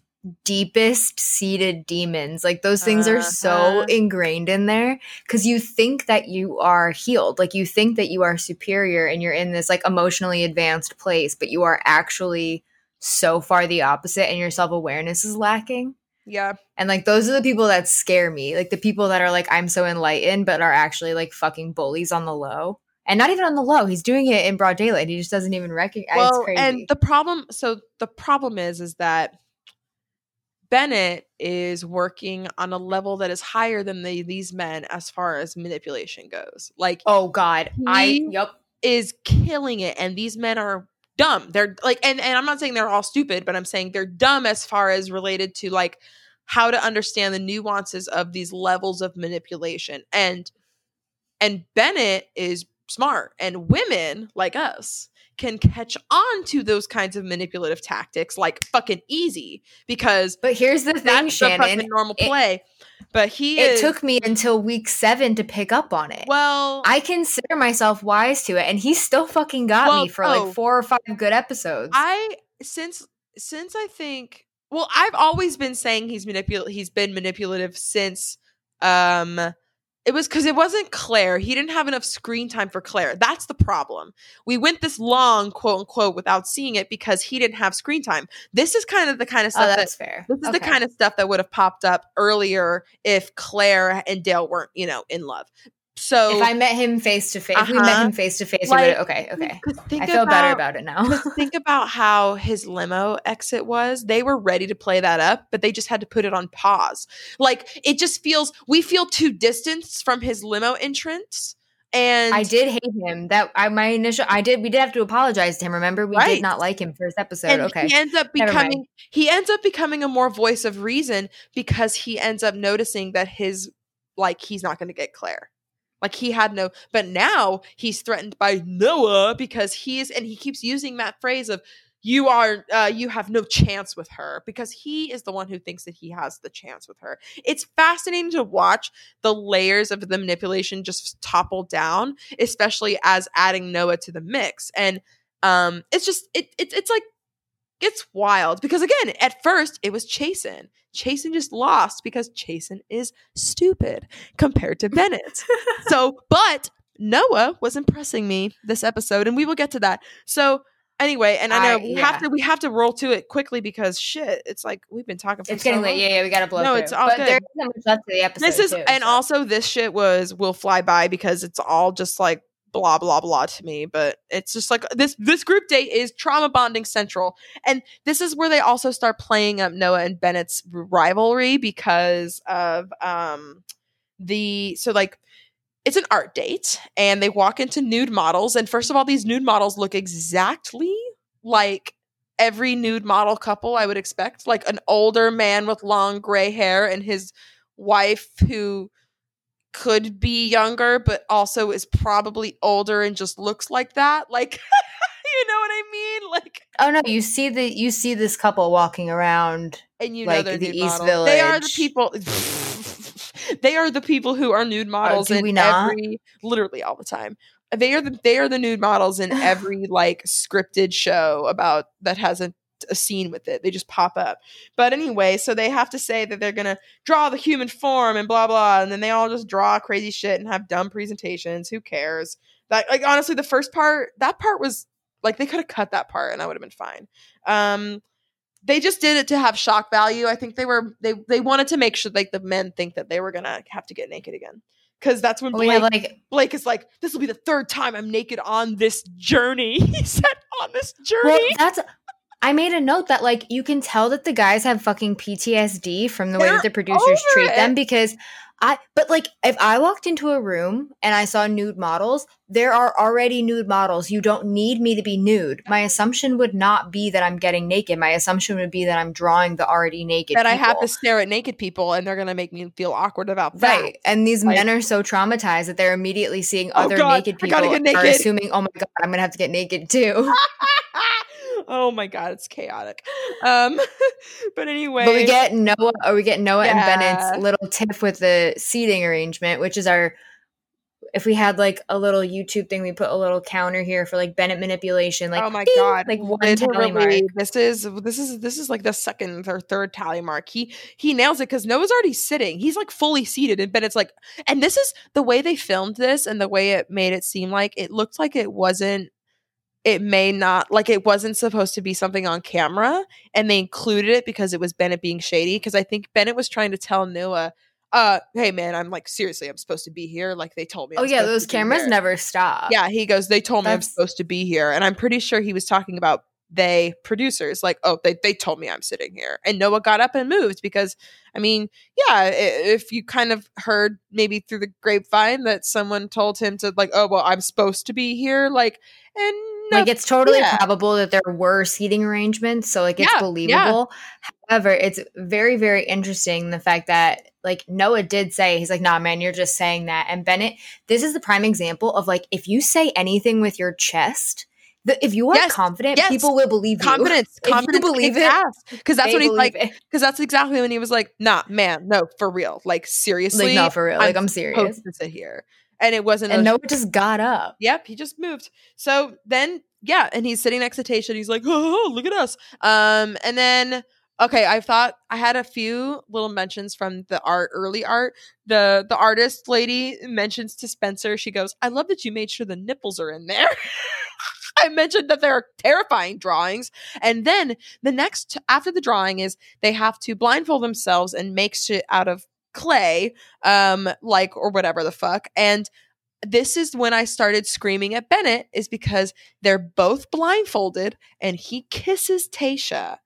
deepest seated demons. Like those things are so Uh-huh. ingrained in there because you think that you are healed, like you think that you are superior and you're in this like emotionally advanced place, but you are actually so far the opposite and your self-awareness is lacking. yeah And like those are the people that scare me. Like the people that are like I'm so enlightened but are actually like fucking bullies on the low. And not even on the low. He's doing it in broad daylight. He just doesn't even recognize it's well crazy. and the problem so the problem is is that bennett is working on a level that is higher than the, these men as far as manipulation goes like oh god. I yep. is killing it and these men are dumb. They're like and, and i'm not saying they're all stupid but i'm saying they're dumb as far as related to like how to understand the nuances of these levels of manipulation. And and bennett is smart and women like us can catch on to those kinds of manipulative tactics like fucking easy because But here's the thing, that's the Shannon. normal it- play but he It is took me until week seven to pick up on it. well I consider myself wise to it, and he still fucking got Well, me for oh. like four or five good episodes. I since since I think well, I've always been saying he's manipul he's been manipulative since um it was because it wasn't Clare. He didn't have enough screen time for Clare. That's the problem. We went this long, quote unquote, without seeing it because he didn't have screen time. This is kind of the kind of oh, stuff that that's fair. this is the kind of stuff that would have popped up earlier if Clare and Dale weren't, you know, in love. So If I met him face to face, if we met Uh-huh. him face to face, Like, okay, okay. I feel better about- about it now. [LAUGHS] Think about how his limo exit was. They were ready to play that up, but they just had to put it on pause. Like it just feels we feel too distanced from his limo entrance. And I did hate him. That I my initial I did we did have to apologize to him. Remember, we Right. did not like him first episode. and okay. he ends up becoming he ends up becoming a more voice of reason because he ends up noticing that his like he's not going to get Clare. Like he had no, but now he's threatened by Noah because he is, and he keeps using that phrase of "you are, uh, you have no chance with her" because he is the one who thinks that he has the chance with her. It's fascinating to watch the layers of the manipulation just topple down, especially as adding Noah to the mix, and um, it's just it, it it's like it's wild because again, at first it was Chasen. Chasen just lost because Chasen is stupid compared to Bennett. so, [LAUGHS] but Noah was impressing me this episode, and we will get to that. So, anyway, and I know I- we yeah. have to we have to roll to it quickly because shit, it's like we've been talking for it's so getting late. Yeah, yeah, we gotta blow. No, through. it's all but good. there isn't much left to the episode. This is too, and so. also this shit was will fly by because it's all just like blah blah blah to me but it's just like this this group date is trauma bonding central and this is where they also start playing up noah and bennett's rivalry because of um the so like it's an art date and they walk into nude models and first of all these nude models look exactly like every nude model couple i would expect like an older man with long gray hair and his wife who could be younger but also is probably older and just looks like that like [LAUGHS] you know what i mean like oh no, you see the you see this couple walking around. and you know Like they're the East Village. They are the people. [LAUGHS] they are the people who are nude oh, models do in every, literally all the time. They are the they are the nude models in [SIGHS] every like scripted show about that has a, a scene with it. They just pop up. But anyway, so they have to say that they're gonna draw the human form and blah blah, and then they all just draw crazy shit and have dumb presentations. Who cares? That like honestly, the first part that part was like they could have cut that part and I would have been fine. Um, they just did it to have shock value. I think they were they they wanted to make sure like the men think that they were gonna have to get naked again. Cause that's when Blake, have like Blake is like, this will be the third time I'm naked on this journey. [LAUGHS] He said on this journey. well, that's. I made a note that like you can tell that the guys have fucking PTSD from the way They're that the producers treat them because I but like if I walked into a room and I saw nude models, there are already nude models. You don't need me to be nude. My assumption would not be that I'm getting naked. My assumption would be that I'm drawing the already naked. that I have to stare at naked people and they're gonna make me feel awkward about that. Right. And these Like- men are so traumatized that they're immediately seeing Oh other God, naked I people gotta get are assuming, oh my god, I'm gonna have to get naked too. [LAUGHS] oh my god, it's chaotic. Um, [LAUGHS] but anyway, But we get Noah or we get Noah and Yeah. Bennett's little tiff with the seating arrangement, which is our if we had like a little YouTube thing, we put a little counter here for like Bennett manipulation, like oh my ding, god, like one tally mark. this is this is this is like the second or third tally mark. He he nails it because Noah's already sitting. He's like fully seated, and Bennett's like, and this is the way they filmed this, and the way it made it seem like it looked like it wasn't. It may not like it wasn't supposed to be something on camera, and they included it because it was Bennett being shady. Because I think Bennett was trying to tell Noah, "Uh, hey man, I'm like seriously, I'm supposed to be here. Like they told me." Oh I'm yeah, those cameras never stop. Yeah, he goes, they told me I'm supposed to be here. And I'm pretty sure he was talking about they producers, like, oh, they, they told me I'm sitting here. And Noah got up and moved because, I mean, yeah, if you kind of heard maybe through the grapevine that someone told him to, like, oh, well, I'm supposed to be here, like, and no, Like it's totally yeah. probable that there were seating arrangements, so like it's Yeah, yeah. believable. However, it's very, very interesting the fact that like Noah did say he's like, nah, man, you're just saying that. And Bennett, this is the prime example of like if you say anything with your chest, the, if you are Yes, confident, yes. people will believe you. confidence, [LAUGHS] If you confidence, believe it, because that's what he's like. Because that's exactly when he was like, nah, man, no, for real, like seriously, Like no, for real. Like I'm I'm serious. to sit here, and it wasn't. And Noah just got up. Yep, he just moved. So then, yeah, and he's sitting next to Tayshia. He's like, "Oh, look at us." Um, and then, okay, I thought I had a few little mentions from the art, early art. The the artist lady mentions to Spencer. She goes, "I love that you made sure the nipples are in there." [LAUGHS] I mentioned that there are terrifying drawings, and then the next after the drawing is they have to blindfold themselves and make shit out of clay, um, like or whatever the fuck, and this is when I started screaming at Bennett, is because they're both blindfolded and he kisses Tayshia.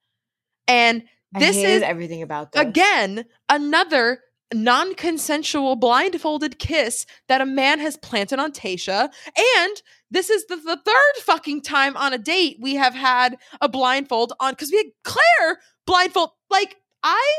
And this is everything about this. again another non consensual blindfolded kiss that a man has planted on Tayshia. And this is the, the third fucking time on a date we have had a blindfold on because we had Clare blindfold. Like, I.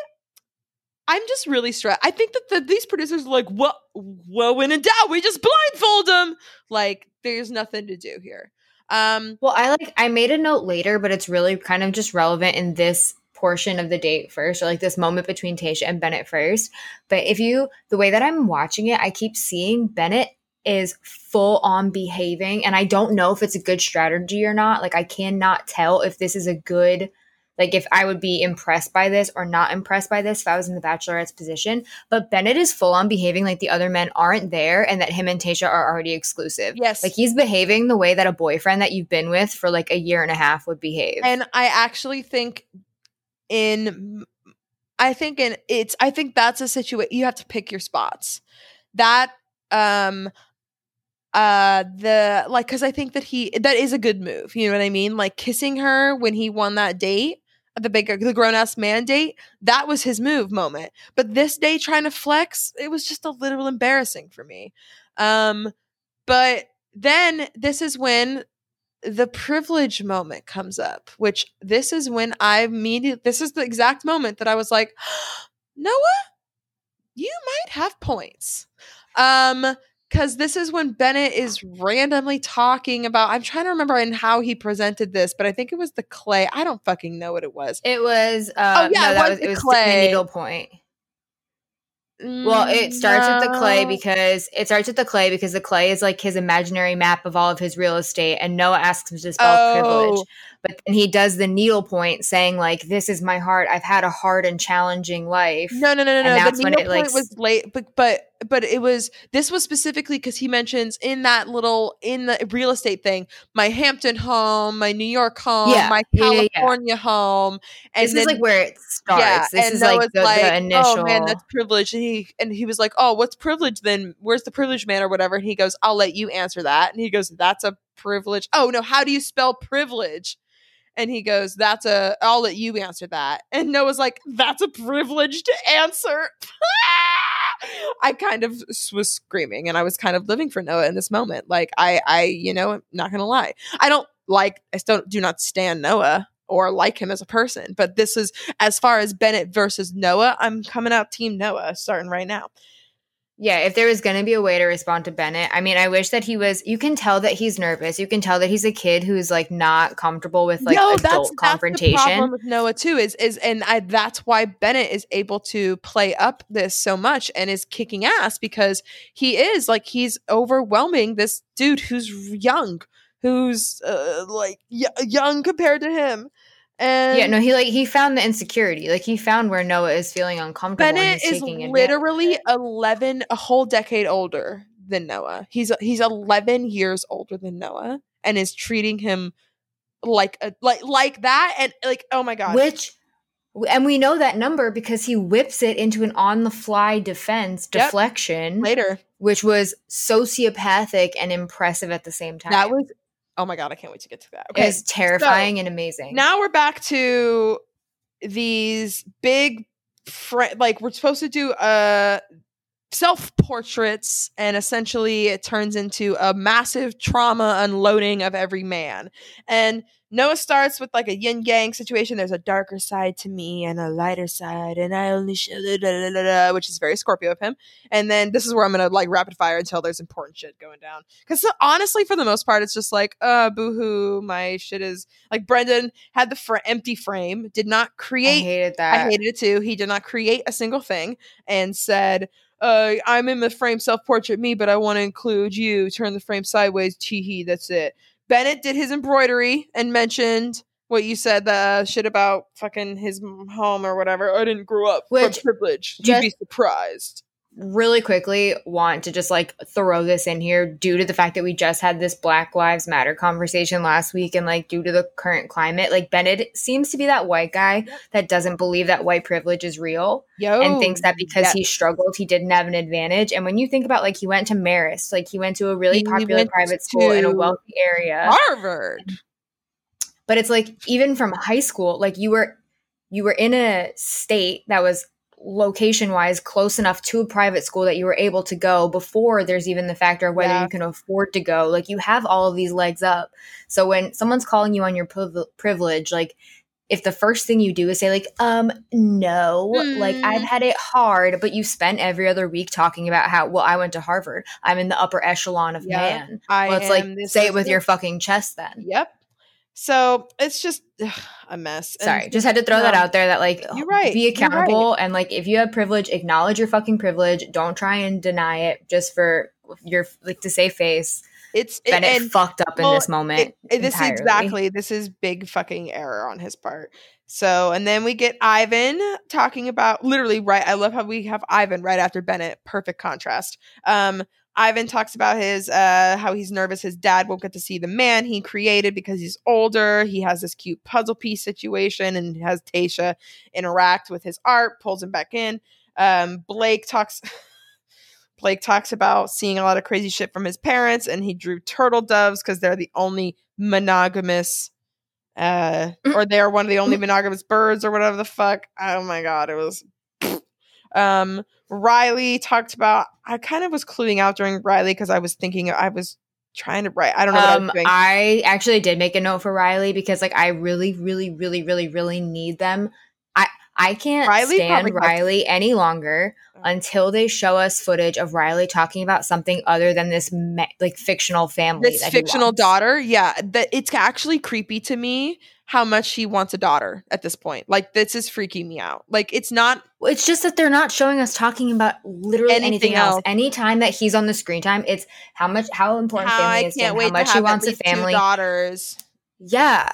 I'm just really stressed. I think that the, these producers are like, well, well, when in doubt, we just blindfold them. Like, there's nothing to do here. Um, Well, I like I made a note later, but it's really kind of just relevant in this portion of the date first, or like this moment between Tayshia and Bennett first. But if you the way that I'm watching it, I keep seeing Bennett is full on behaving, and I don't know if it's a good strategy or not. Like I cannot tell if this is a good like if I would be impressed by this or not impressed by this if I was in the bachelorette's position. But Bennett is full on behaving like the other men aren't there and that him and Tayshia are already exclusive. yes. Like he's behaving the way that a boyfriend that you've been with for like a year and a half would behave. and I actually think in I think in it's I think that's a situation you have to pick your spots. That um uh the like cuz I think that he that is a good move. You know what I mean? Like kissing her when he won that date the big the grown ass mandate that was his move moment but this day trying to flex it was just a little embarrassing for me um but then this is when the privilege moment comes up, which this is when I immediately, this is the exact moment that I was like, [GASPS] Noah, you might have points. Um, because this is when Bennett is randomly talking about. I'm trying to remember in how he presented this, but I think it was the clay. I don't fucking know what it was. it was uh Oh, yeah, no, it that was was the it was clay. needle point. Well, it starts with the clay because it starts with the clay because the clay is like his imaginary map of all of his real estate, and Noah asks him to spell Oh. privilege. But then he does the needle point, saying like, "This is my heart. I've had a hard and challenging life." No, no, no, no, And no. that's The when needle it, like, point was late, but but but it was this was specifically because he mentions in that little in the real estate thing, my Hampton home, my New York home, Yeah, my yeah, yeah, yeah. California home, and this then is like where it starts. this is like the, the initial. oh man, that's privilege. And he and he was like, oh, what's privilege then? Where's the privilege man or whatever? And he goes, I'll let you answer that. And he goes, that's a privilege. Oh no, how do you spell privilege? And he goes, that's a. I'll let you answer that. [LAUGHS] And Noah's like, that's a privilege to answer. [LAUGHS] I kind of was screaming and I was kind of living for Noah in this moment. Like I I you know, I'm not going to lie. I don't like I still do not stand Noah or like him as a person, but this is as far as Bennett versus Noah, I'm coming out team Noah starting right now. Yeah, if there was going to be a way to respond to Bennett, I mean, I wish that he was. You can tell that he's nervous. You can tell that he's a kid who's like not comfortable with like no, adult that's, confrontation. That's the problem with Noah too is is and I, that's why Bennett is able to play up this so much and is kicking ass because he is like he's overwhelming this dude who's young, who's uh, like y- young compared to him. And yeah, no, he like he found the insecurity. Like he found where Noah is feeling uncomfortable. Bennett is literally eleven, a whole decade older than Noah. He's he's eleven years older than Noah, and is treating him like a like like that, and like oh my god, which. And we know that number because he whips it into an on the fly defense yep. deflection later, which was sociopathic and impressive at the same time. That was Oh my god, I can't wait to get to that. Okay. It's terrifying so, and amazing. Now we're back to these big fr- like we're supposed to do uh self portraits and essentially it turns into a massive trauma unloading of every man. And Noah starts with like a yin yang situation. There's a darker side to me and a lighter side, and I only show da, da, da, which is very Scorpio of him. And then this is where I'm gonna like rapid fire until there's important shit going down. Because honestly, for the most part, it's just like, uh, boohoo, my shit is like Brendan had the fr- empty frame, did not create. I hated that. I hated it too. He did not create a single thing and said, uh, I'm in the frame self portrait me, but I want to include you. Turn the frame sideways. Tee hee. That's it. Bennett did his embroidery and mentioned what you said the shit about fucking his home or whatever. I didn't grow up Which, from privilege. You'd be surprised really quickly want to just like throw this in here due to the fact that we just had this Black Lives Matter conversation last week and like due to the current climate, like Bennett seems to be that white guy that doesn't believe that white privilege is real Yo, and thinks that because yep. he struggled, he didn't have an advantage. And when you think about like he went to Marist, like he went to a really he popular private school in a wealthy area. Harvard. But it's like even from high school, like you were you were in a state that was location wise close enough to a private school that you were able to go before there's even the factor of whether yeah. you can afford to go. Like you have all of these legs up. So when someone's calling you on your privilege like if the first thing you do is say like um no mm. like i've hmm. had it hard but you spent every other week talking about how well i went to harvard. I'm in the upper echelon of yeah, man. I well it's like say it with your fucking chest then. Yep so it's just ugh, a mess. Sorry, and, just had to throw um, that out there that like you're right. Be accountable right. and like if you have privilege, acknowledge your fucking privilege. Don't try and deny it just for your like to save face. It's Bennett it, fucked up well, in this moment. It, this is exactly this is big fucking error on his part. So and then we get Ivan talking about literally right. I love how we have Ivan right after Bennett. Perfect contrast. Um, Ivan talks about his uh, how he's nervous his dad won't get to see the man he created because he's older. He has this cute puzzle piece situation and has Tayshia interact with his art, pulls him back in. Um, Blake talks [LAUGHS] Blake talks about seeing a lot of crazy shit from his parents, and he drew turtle doves because they're the only monogamous uh or they're one of the only monogamous birds or whatever the fuck. Oh my god, it was um Riley talked about. I kind of was cluing out during Riley because I was thinking I was trying to write. I don't know. Um, I, I actually did make a note for Riley because like I really, really, really, really, really need them. I I can't Riley stand Riley any longer oh. until they show us footage of Riley talking about something other than this me- like fictional family. This fictional daughter, yeah. That it's actually creepy to me how much he wants a daughter at this point. Like this is freaking me out. Like it's not it's just that they're not showing us talking about literally anything, anything else. else. Anytime that he's on the screen time, it's how much how important how family I is to him, how much he wants a family. daughters. Yeah.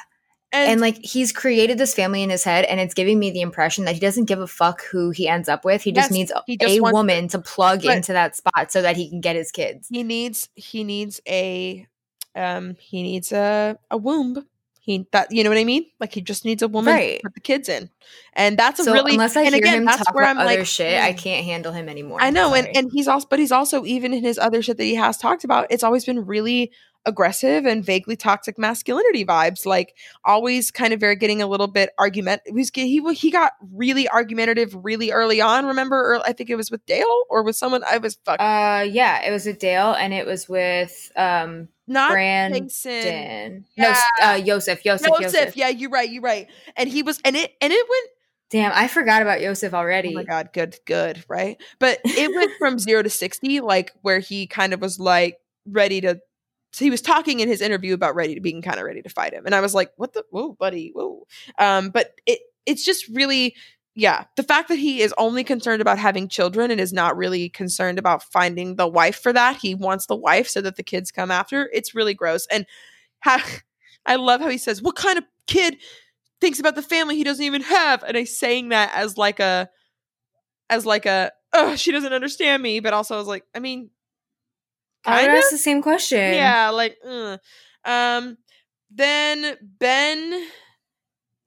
And, and, like he's created this family in his head, and it's giving me the impression that he doesn't give a fuck who he ends up with. He yes, just needs he just a woman to, to plug into that spot so that he can get his kids. He needs he needs a um he needs a a womb he that you know what I mean? Like he just needs a woman right. to put the kids in, and that's a really. Unless I and hear again, him that's talk where about I'm other like, shit, I can't handle him anymore. I know, and and he's also, but he's also even in his other shit that he has talked about. It's always been really aggressive and vaguely toxic masculinity vibes. Like always, kind of very getting a little bit argument. He was he he got really argumentative really early on. Remember, or I think it was with Dale or with someone. I was fuck. Uh, yeah, it was with Dale, and it was with um not Brandon. No, Yeah. uh, Yosef, Yosef, Joseph. Yosef. Yeah, you're right. You're right. And he was, and it, and it went. Damn, I forgot about Joseph already. Oh my god, good, good, right? But it went from zero to sixty, like where he kind of was like ready to. So he was talking in his interview about ready to being kind of ready to fight him, and I was like, "What the? Whoa, buddy, whoa!" Um, but it it's just really, yeah, the fact that he is only concerned about having children and is not really concerned about finding the wife for that. He wants the wife so that the kids come after. It's really gross, and how, [LAUGHS] I love how he says, "What kind of kid thinks about the family he doesn't even have?" And I saying that as like a as like a oh she doesn't understand me but also i was like i mean I would of ask the same question. yeah like uh. um then ben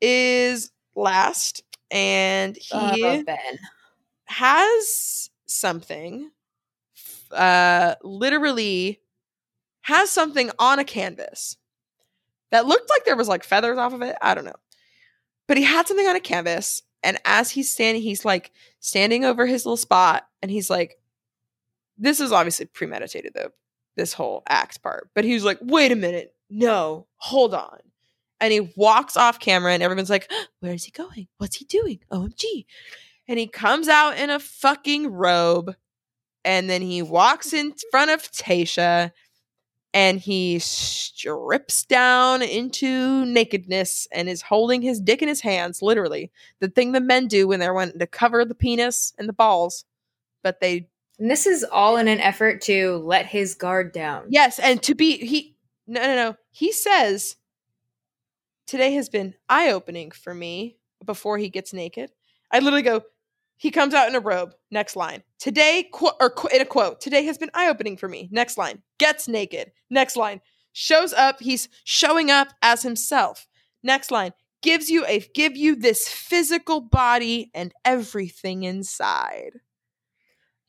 is last and he Oh, Ben. has something uh literally has something on a canvas that looked like there was like feathers off of it i don't know but he had something on a canvas and as he's standing he's like standing over his little spot and he's like this is obviously premeditated though this whole act part but he was like wait a minute no hold on and he walks off camera and everyone's like [GASPS] where is he going what's he doing omg and he comes out in a fucking robe and then he walks in [LAUGHS] front of Tayshia and he strips down into nakedness and is holding his dick in his hands, literally. The thing the men do when they're wanting to cover the penis and the balls. But they And this is all in an effort to let his guard down. Yes, and to be he no no no. He says today has been eye-opening for me before he gets naked. I literally go he comes out in a robe. Next line. Today qu- or qu- in a quote. Today has been eye-opening for me. Next line. Gets naked. Next line. Shows up. He's showing up as himself. Next line. Gives you a give you this physical body and everything inside.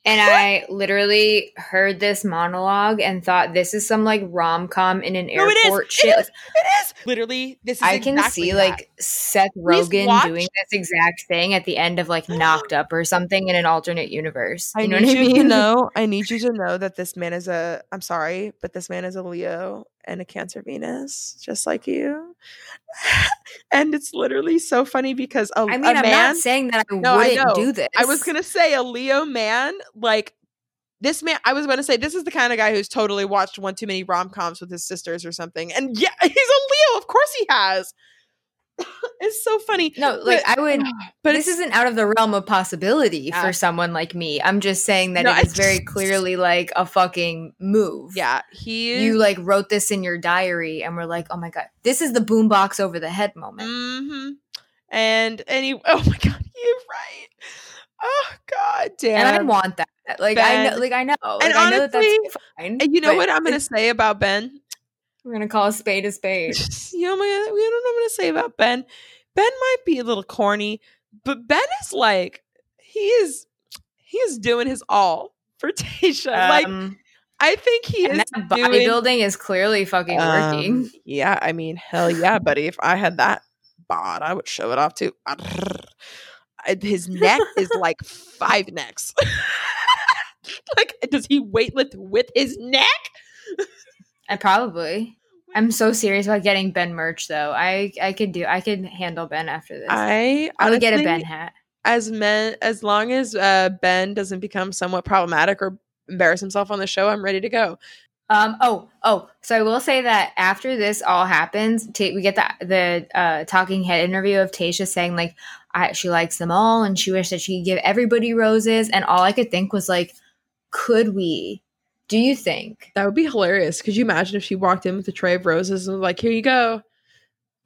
And I literally heard this monologue and thought this is some like rom com in an No, it is. airport It shit. is. It is. Literally, this is I can see that. like Seth Rogen doing this exact thing at the end of like [GASPS] Knocked Up or something in an alternate universe. I You know need what I you to mean? know. I need you [LAUGHS] to know that this man is a. I'm sorry, but this man is a Leo and a Cancer Venus, just like you. [LAUGHS] and it's literally so funny because a, I mean, a I'm man. not saying that I No, wouldn't know. do this. I was gonna say a Leo man, like this man. I was gonna say this is the kind of guy who's totally watched one too many rom coms with his sisters or something. And yeah, [LAUGHS] he's a Leo. Of course he has. [LAUGHS] it's so funny. No, like But- I would. [SIGHS] But this isn't out of the realm of possibility Yeah. for someone like me. I'm just saying that No, it is very clearly like a fucking move. yeah, he. You like wrote this in your diary and we're like, oh my God, this is the boombox over the head moment. Mm-hmm. And any [LAUGHS] oh my god, you're right. Oh god damn. And I want that. Like I know like I know. Like, And I know that honestly, that's fine. And you know what I'm gonna say about Ben? We're gonna call a spade a spade. [LAUGHS] you know, my, you know what I'm gonna say about Ben? Ben might be a little corny, but Ben is like he is he is doing his all for [LAUGHS] Tayshia. like Um, I think he and is that doing bodybuilding is clearly fucking working. Um, [LAUGHS] yeah, I mean, hell yeah, buddy. If I had that bod, I would show it off too. His neck is like five necks. like, does he weightlift with his neck? I probably. I'm so serious about getting Ben merch though. I I could do. I could handle Ben after this. I, I would get a Ben hat. as men as long as uh, Ben doesn't become somewhat problematic or embarrass himself on the show. I'm ready to go. Um. Oh. Oh. So I will say that after this all happens, Ta- we get the the uh, talking head interview of Tayshia saying like, I, she likes them all and she wished that she could give everybody roses. And all I could think was like, could we? Do you think? That would be hilarious. Could you imagine if she walked in with a tray of roses and was like, "Here you go"?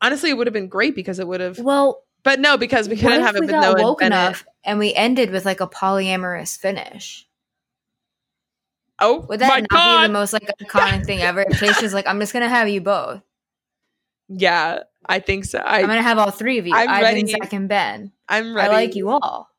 Honestly, it would have been great because it would have. Well, But no, because we couldn't have it we with got Noah and woke Bennett. enough and we ended with like a polyamorous finish? Oh Would that not god! be the most like iconic thing ever? If Tayshia's like, I'm just gonna have you both. yeah, I think so. I, I'm gonna have all three of you. I'm Ivan, ready. Zac, and Ben. I'm ready. I like you all.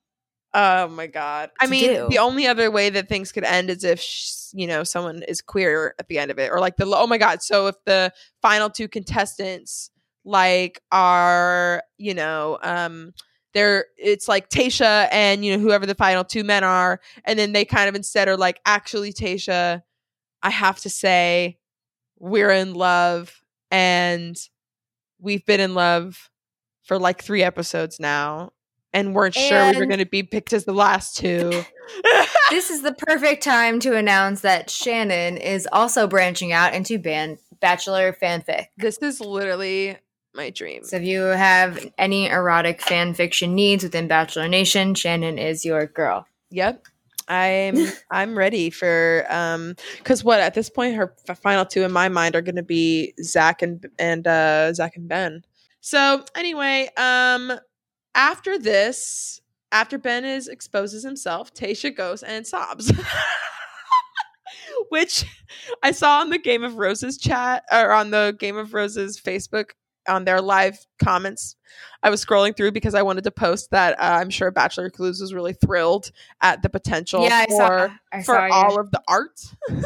Oh my god! I mean, do. the only other way that things could end is if sh- you know someone is queer at the end of it, or like the oh my god. So if the final two contestants like are you know um they're it's like Tayshia and you know whoever the final two men are, and then they kind of instead are like actually Tayshia, I have to say we're in love and we've been in love for like three episodes now and weren't sure we were going to be picked as the last two. [LAUGHS] this is the perfect time to announce that Shannon is also branching out into ban- Bachelor fanfic. this is literally my dream. So if you have any erotic fan fiction needs within Bachelor Nation, Shannon is your girl. Yep. I'm [LAUGHS] I'm ready for um cuz what at this point her f- final two in my mind are going to be Zac and and uh Zac and Ben. So anyway, um after this, after Ben is exposes himself, Tayshia goes and sobs. [LAUGHS] Which I saw on the Game of Roses chat or on the Game of Roses Facebook on their live comments. I was scrolling through because I wanted to post that uh, I'm sure Bachelor Clues was really thrilled at the potential yeah, for saw. For all of the art.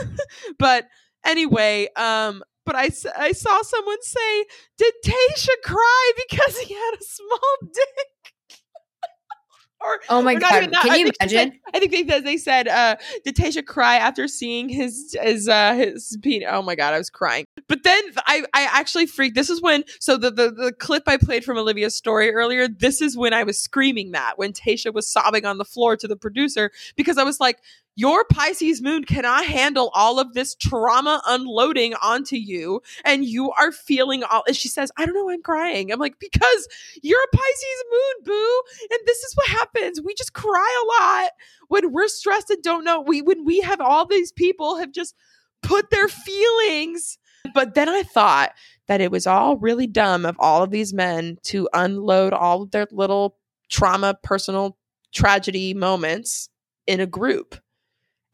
[LAUGHS] but anyway, um, but I, I saw someone say, "Did Tayshia cry because he had a small [LAUGHS] dick?" [LAUGHS] or Oh my god! Can I you think said- imagine? I think they said, they said, uh, "Did Tayshia cry after seeing his his uh, his penis?" Oh my god, I was crying. But then I I actually freaked. This is when so the, the the clip I played from Olivia's story earlier. This is when I was screaming that when Tayshia was sobbing on the floor to the producer because I was like. Your Pisces moon cannot handle all of this trauma unloading onto you, and you are feeling all. And she says, "I don't know, I'm crying." I'm like, "Because you're a Pisces moon, boo, and this is what happens. We just cry a lot when we're stressed and don't know we when we have all these people have just put their feelings but then i thought that it was all really dumb of all of these men to unload all of their little trauma personal tragedy moments in a group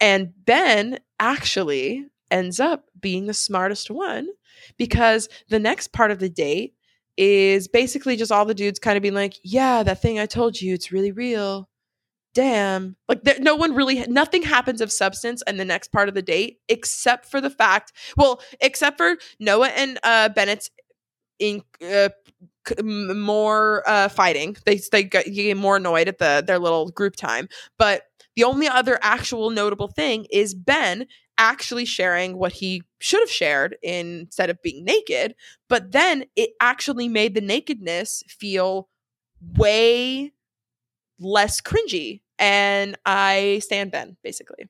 and ben actually ends up being the smartest one because the next part of the date is basically just all the dudes kind of being like yeah that thing i told you it's really real. Damn. Like there, no one really nothing happens of substance in the next part of the date except for the fact well except for noah and uh bennett's in uh, more uh fighting. They they get, more annoyed at the their little group time. But the only other actual notable thing is ben actually sharing what he should have shared instead of being naked but then it actually made the nakedness feel way less cringy and i stand ben basically.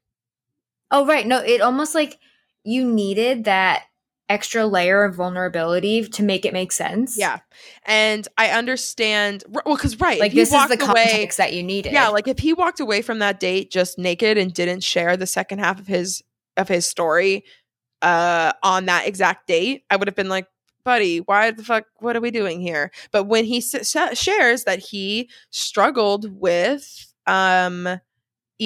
Oh right, no, it almost like you needed that extra layer of vulnerability to make it make sense. yeah and i understand well because right like this is the away context that you needed. yeah like if he walked away from that date just naked and didn't share the second half of his of his story uh on that exact date i would have been like buddy why the fuck what are we doing here but when he s- shares that he struggled with um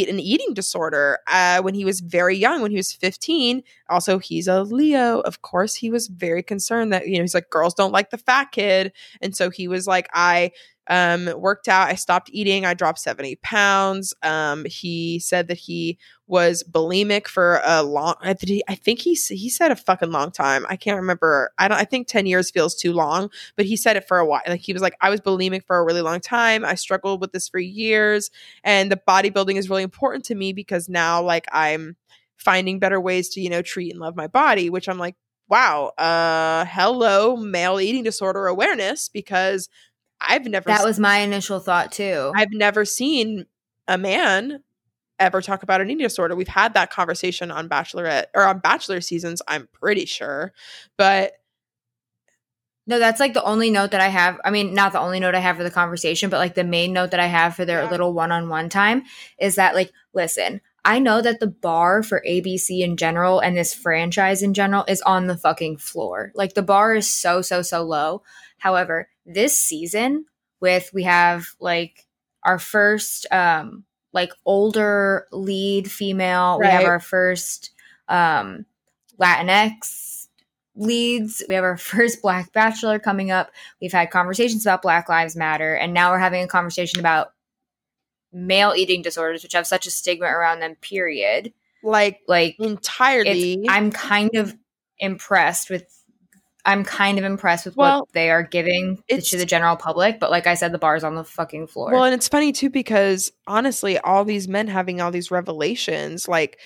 eat an eating disorder uh, when he was very young when he was 15 also he's a leo. Of course he was very concerned that you know he's like girls don't like the fat kid. And so he was like i um worked out. I stopped eating. I dropped 70 pounds. Um he said that he was bulimic for a long i think he, he said a fucking long time. I can't remember. I don't i think 10 years feels too long but he said it for a while like he was like i was bulimic for a really long time. I struggled with this for years. And the bodybuilding is really important to me because now like i'm finding better ways to you know treat and love my body which i'm like wow uh hello male eating disorder awareness because i've never that s- was my initial thought too. i've never seen a man ever talk about an eating disorder we've had that conversation on bachelorette or on bachelor seasons i'm pretty sure but no, that's like the only note that I have. I mean, not the only note I have for the conversation, but like the main note that I have for their Yeah. little one-on-one time is that like, listen, I know that the bar for ABC in general and this franchise in general is on the fucking floor. Like the bar is so so so low. However, this season with we have like our first um like older lead female, we have our first um Latinx leads. We have our [LAUGHS] first Black Bachelor coming up. We've had conversations about Black Lives Matter, and now we're having a conversation about male eating disorders, which have such a stigma around them, period. Like Like entirely. I'm kind of impressed with I'm kind of impressed with Well, what they are giving to the general public, but like I said, the bar's on the fucking floor. Well, and it's funny too because honestly, all these men having all these revelations, like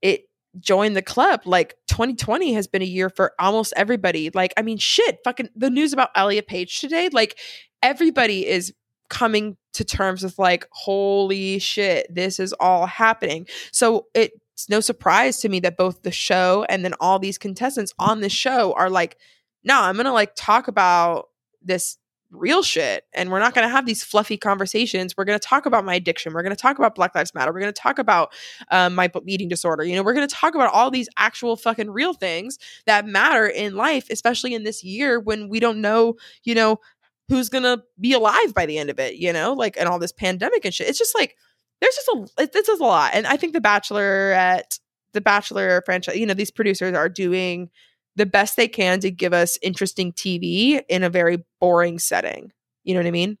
it joined the club. Like 2020 has been a year for almost everybody. Like, I mean, shit, fucking the news about Elliot Page today, like everybody is coming to terms with like, holy shit, this is all happening. So it's no surprise to me that both the show and then all these contestants on the show are like, no, I'm gonna like talk about this real shit and we're not going to have these fluffy conversations. We're going to talk about my addiction. We're going to talk about black lives matter. We're going to talk about um, my eating disorder you know? We're going to talk about all these actual fucking real things that matter in life especially in this year when we don't know you know who's going to be alive by the end of it you know? Like and all this pandemic and shit. It's just like there's just a this is a lot and i think the bachelor at the bachelor franchise you know these producers are doing the best they can to give us interesting TV in a very boring setting. You know what I mean?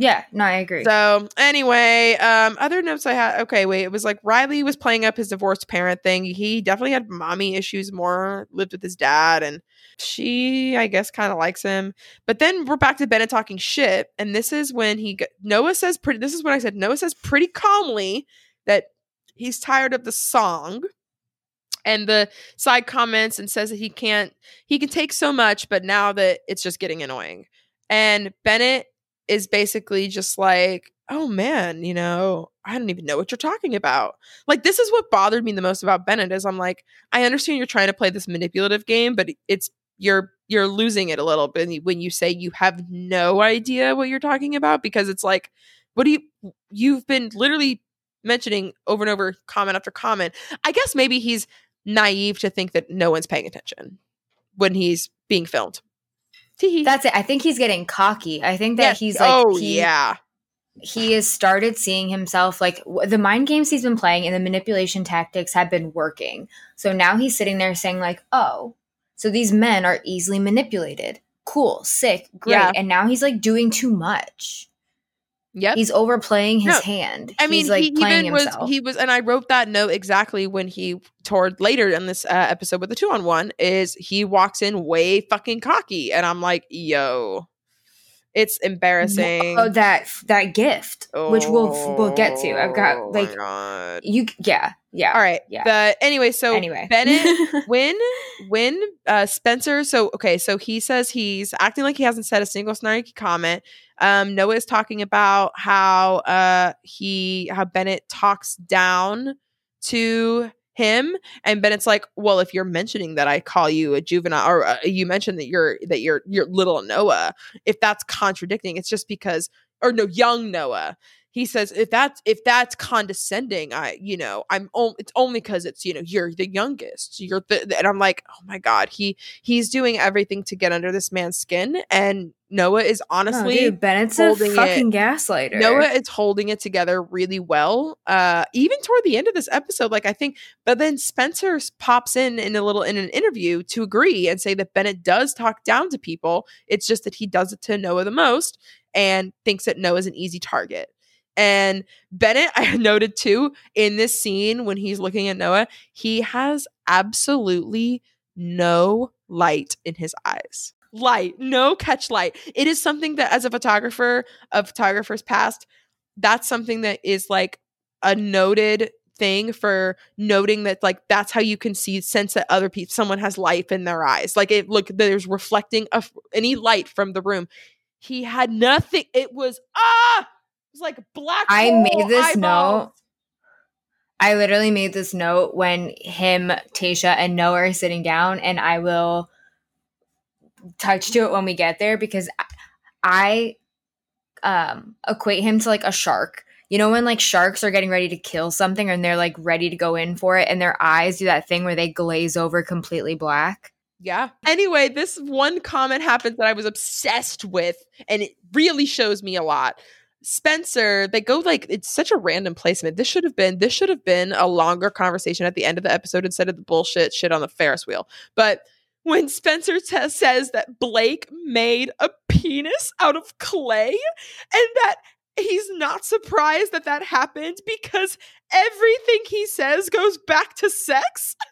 yeah, no, I agree. So anyway, um, other notes I had. Okay, wait. It was like Riley was playing up his divorced parent thing. He definitely had mommy issues. More lived with his dad, and she, I guess, kind of likes him. But then we're back to Bennett talking shit, and this is when he Noah says pretty. This is when I said. Noah says pretty calmly that he's tired of the song and the side comments and says that he can't he can take so much but now that it's just getting annoying. And bennett is basically just like oh man you know i don't even know what you're talking about. Like this is what bothered me the most about bennett is i'm like i understand you're trying to play this manipulative game but it's you're you're losing it a little bit when you say you have no idea what you're talking about because it's like what do you you've been literally mentioning over and over comment after comment. I guess maybe he's naive to think that no one's paying attention when he's being filmed. Tee-hee. That's it. I think he's getting cocky. I think that Yes. he's like oh he, yeah, he has started seeing himself like w- the mind games he's been playing and the manipulation tactics have been working. So now he's sitting there saying like, "Oh, so these men are easily manipulated. Cool, sick, great." Yeah. And now he's like doing too much. Yep. He's overplaying his No, hand. I mean, he's like he playing even was himself. he was, and I wrote that note exactly when he toured later in this uh, episode with the two on one is he walks in way fucking cocky, and I'm like, yo, it's embarrassing. Oh, that that gift, which we'll we'll get to. I've Oh got my like you. Yeah, yeah. all right, yeah. But anyway, so anyway, Bennett [LAUGHS] when when uh Spencer so okay so he says he's acting like he hasn't said a single snarky comment um Noah is talking about how uh he how Bennett talks down to him and Bennett's like well if you're mentioning that I call you a juvenile or uh, you mentioned that you're that you're you're little Noah if that's contradicting it's just because or no young Noah he says if that's if that's condescending i you know i'm on, it's only because it's you know you're the youngest you're the, and i'm like oh my god he he's doing everything to get under this man's skin and noah is Oh, honestly dude, Bennett's a holding it- fucking gaslighter. Noah is holding it together really well. Uh, even toward the end of this episode, like I think, but then Spencer pops in in a little in an interview to agree and say that Bennett does talk down to people. It's just that he does it to Noah the most and thinks that Noah is an easy target. And Bennett, [LAUGHS] I noted too in this scene when he's looking at Noah, he has absolutely no light in his eyes. Light, no catch light. It is something that, as a photographer of photographers past, that's something that is like a noted thing for noting that like that's how you can see sense that other people someone has life in their eyes like it look there's reflecting of any light from the room he had nothing it was ah it was like black I made this eyeballs. note. I literally made this note when him, Tayshia, and Noah are sitting down, and I will touch to it when we get there because I um equate him to like a shark. You know when like sharks are getting ready to kill something and they're like ready to go in for it and their eyes do that thing where they glaze over completely black. Yeah. Anyway, this one comment happens that I was obsessed with, and it really shows me a lot. Spencer, they go like it's such a random placement. This should have been this should have been a longer conversation at the end of the episode instead of the bullshit shit on the Ferris wheel. But when Spencer t- says that Blake made a penis out of clay and that he's not surprised that that happened because everything he says goes back to sex. [LAUGHS]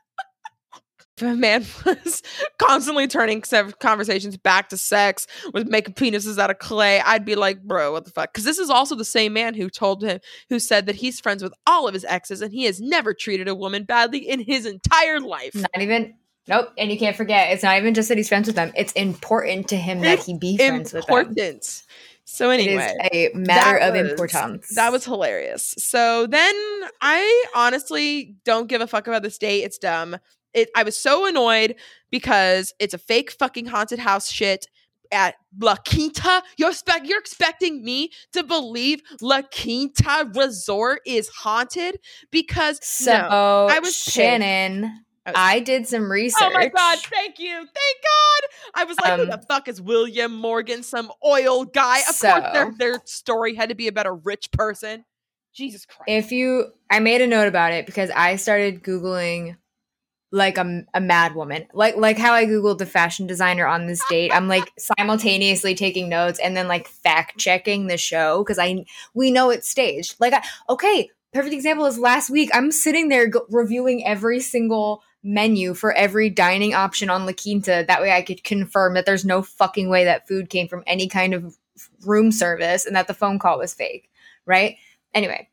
a man [LAUGHS] was constantly turning conversations back to sex, was making penises out of clay, I'd be like, bro, what the fuck? Because this is also the same man who told him, who said that he's friends with all of his exes and he has never treated a woman badly in his entire life. Not even. Nope. And you can't forget, it's not even just that he's friends with them. It's important to him that he be friends with them. Important. So anyway, It's a matter of was, importance. That was hilarious. So then I honestly don't give a fuck about this date. It's dumb it, I was so annoyed because it's a fake fucking haunted house shit at La Quinta. You're, spe- you're expecting me to believe La Quinta Resort is haunted because so no, I was Shannon. Was, I did some research. Oh my god! Thank you, thank God. I was like, um, who the fuck is William Morgan? Some oil guy? Of so, course, their their story had to be about a rich person. Jesus Christ! If you, I made a note about it because I started googling like a, a mad woman like like how i googled the fashion designer on this date i'm like [LAUGHS] simultaneously taking notes and then like fact checking the show because i we know it's staged like I, okay perfect example is last week i'm sitting there go- reviewing every single menu for every dining option on la quinta. That way i could confirm that there's no fucking way that food came from any kind of room service and that the phone call was fake right? Anyway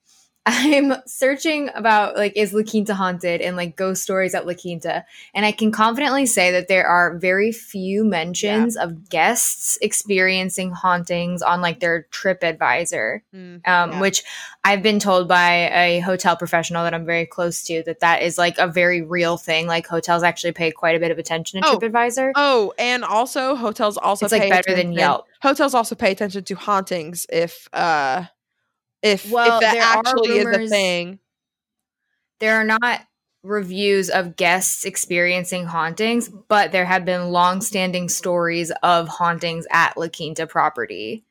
I'm searching about like is La Quinta haunted and like ghost stories at La Quinta, and I can confidently say that there are very few mentions yeah. of guests experiencing hauntings on like their Trip Advisor, mm, um, yeah. which I've been told by a hotel professional that I'm very close to that that is like a very real thing. Like hotels actually pay quite a bit of attention to oh. TripAdvisor. Oh, and also hotels also it's like better than Yelp. Hotels also pay attention to hauntings if uh if well, if that actually rumors, is a thing. There are not reviews of guests experiencing hauntings, but there have been long-standing stories of hauntings at La Quinta property.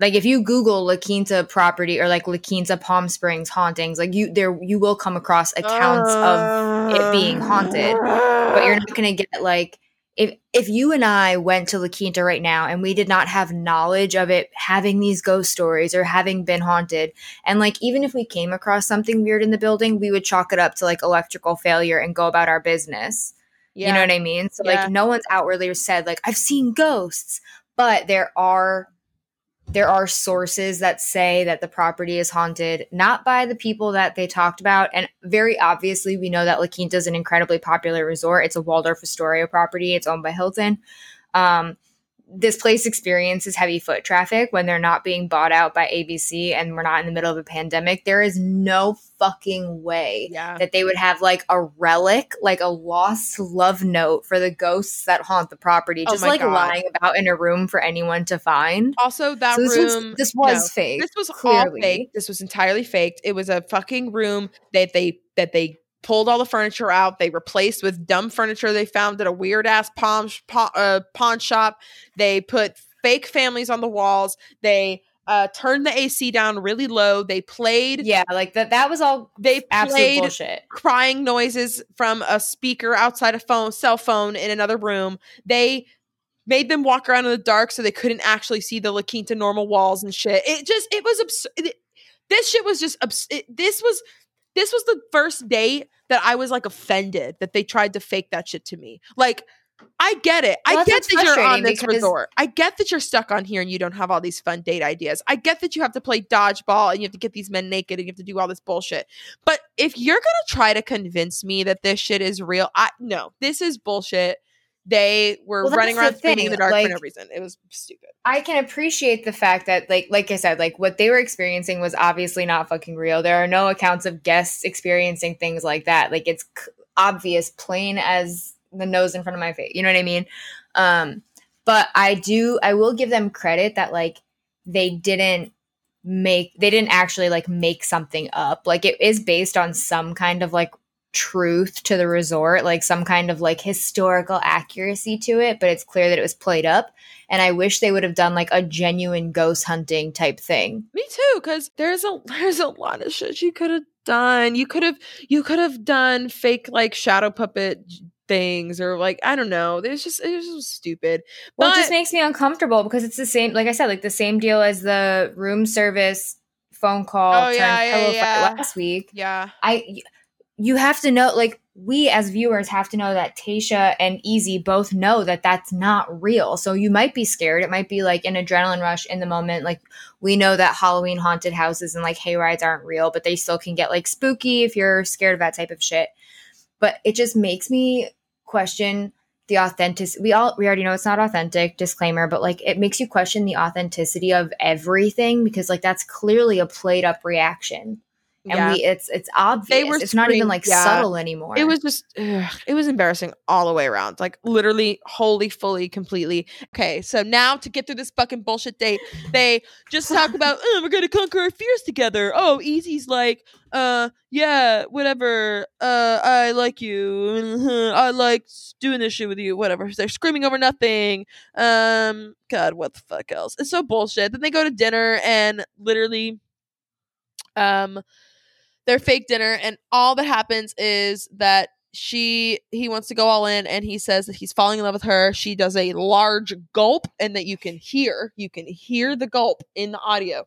Like if you Google La Quinta property or like La Quinta Palm Springs hauntings, like you there you will come across accounts uh, of it being haunted, but you're not gonna get like if if you and I went to La Quinta right now and we did not have knowledge of it having these ghost stories or having been haunted, and like even if we came across something weird in the building, we would chalk it up to like electrical failure and go about our business. Yeah. You know what I mean? So yeah. like no one's outwardly said like I've seen ghosts, but there are there are sources that say that the property is haunted not by the people that they talked about. And very obviously we know that La Quinta is an incredibly popular resort. It's a waldorf astoria property. It's owned by hilton. Um, this place experiences heavy foot traffic when they're not being bought out by ABC and we're not in the middle of a pandemic. There is no fucking way yeah. that they would have like a relic, like a lost love note for the ghosts that haunt the property, oh just oh like God. lying about in a room for anyone to find. Also, that so this room, was, this was no, fake. This was clearly. all fake. This was entirely faked. It was a fucking room that they that they pulled all the furniture out. They replaced with dumb furniture they found at a weird ass pawn, pawn, uh, pawn shop. They put fake families on the walls. They uh, turned the AC down really low. They played. Yeah, like that. That was all. They played bullshit. crying noises from a speaker outside a phone, cell phone in another room. They made them walk around in the dark so they couldn't actually see the La Quinta normal walls and shit. It just, it was absurd. This shit was just, abs- it, this was this was the first date that I was like offended that they tried to fake that shit to me. Like, I get it. Well, I get that you're on this resort. I get that you're stuck on here and you don't have all these fun date ideas. I get that you have to play dodgeball and you have to get these men naked and you have to do all this bullshit. But if you're gonna try to convince me that this shit is real, I no, this is bullshit. They were well, running around screaming in the dark like, for no reason. It was stupid. I can appreciate the fact that, like, like I said, like what they were experiencing was obviously not fucking real. There are no accounts of guests experiencing things like that. Like it's c- obvious, plain as the nose in front of my face. You know what I mean? Um, but I do, I will give them credit that like they didn't make, they didn't actually like make something up. Like it is based on some kind of like truth to the resort, like some kind of like historical accuracy to it, but it's clear that it was played up. And I wish they would have done like a genuine ghost hunting type thing. Me too, because there's a [LAUGHS] there's a lot of shit you could have done. You could have you could have done fake like shadow puppet things or like I don't know. It's just it was just stupid. Well, it just makes me uncomfortable because it's the same, like I said, like the same deal as the room service phone call Oh, yeah, yeah, yeah. last week. yeah. I, you have to know, like we as viewers have to know that Tayshia and Eazy both know that that's not real. So you might be scared. It might be like an adrenaline rush in the moment. Like we know that Halloween haunted houses and like hayrides aren't real, but they still can get like spooky if you're scared of that type of shit. But it just makes me question the authentic we all we already know it's not authentic disclaimer but like it makes you question the authenticity of everything because like that's clearly a played up reaction and yeah. we it's it's obvious were it's not even like yeah. subtle anymore It was just, ugh, it was embarrassing all the way around. Like literally, wholly, fully, completely. Okay, so now to get through this fucking bullshit date, they just talk about, [LAUGHS] oh, we're gonna conquer our fears together. Oh, Eazy's like, uh, yeah, whatever. Uh, I like you. [LAUGHS] I like doing this shit with you. Whatever. They're screaming over nothing. Um, God, what the fuck else? It's so bullshit. Then they go to dinner and literally, um their fake dinner and all that happens is that she he wants to go all in and he says that he's falling in love with her. She does a large gulp and that you can hear you can hear the gulp in the audio.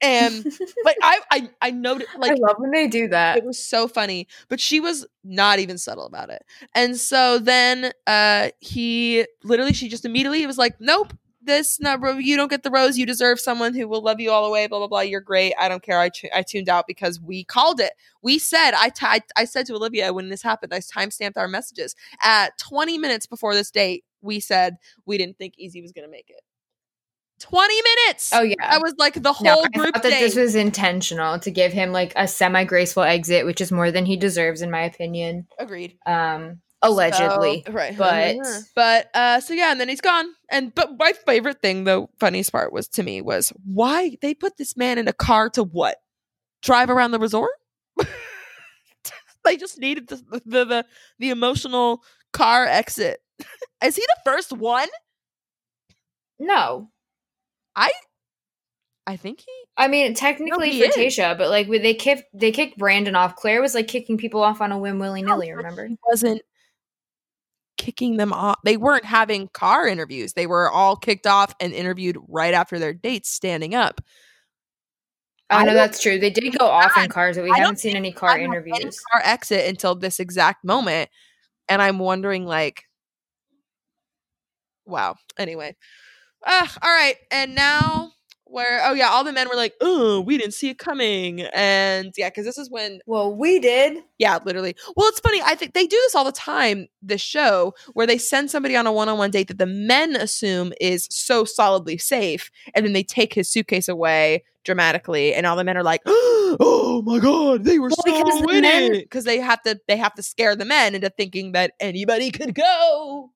And like i i, I noted like i love when they do that. it was so funny but she was not even subtle about it. And so then uh he literally she just immediately was like nope this ro- you don't get the rose you deserve someone who will love you all the way blah blah blah you're great i don't care i, tu- I tuned out because we called it. We said I I I said to olivia when this happened i timestamped our messages. At 20 minutes before this date we said we didn't think Eazy was gonna make it. 20 minutes! Oh yeah. I was like the no, whole I group thought that date. this was intentional to give him like a semi graceful exit, which is more than he deserves, in my opinion. agreed. Um, allegedly, So- right. but- but uh so yeah, and then he's gone. And but my favorite thing, the funniest part was to me was why they put this man in a car to what? Drive around the resort? [LAUGHS] they just needed the the the, the emotional car exit. [LAUGHS] Is he the first one? no. I i think he I mean, technically he for is. Tayshia, but like they kicked they kicked Brandon off. Clare was like kicking people off on a whim willy nilly. but Remember? he wasn't kicking them off. They weren't having car interviews. They were all kicked off and interviewed right after their dates standing up. I know don't- that's true. They did go off in cars, but we I haven't seen any car I don't any interviews. car exit until this exact moment and i'm wondering like wow anyway uh, all right and now where oh yeah all the men were like oh we didn't see it coming and yeah because this is when Well, we did. yeah literally. Well it's funny i think they do this all the time this show where they send somebody on a one-on-one date that the men assume is so solidly safe and then they take his suitcase away dramatically and all the men are like [GASPS] oh my god they were Well, so the men- because they have to they have to scare the men into thinking that anybody could go.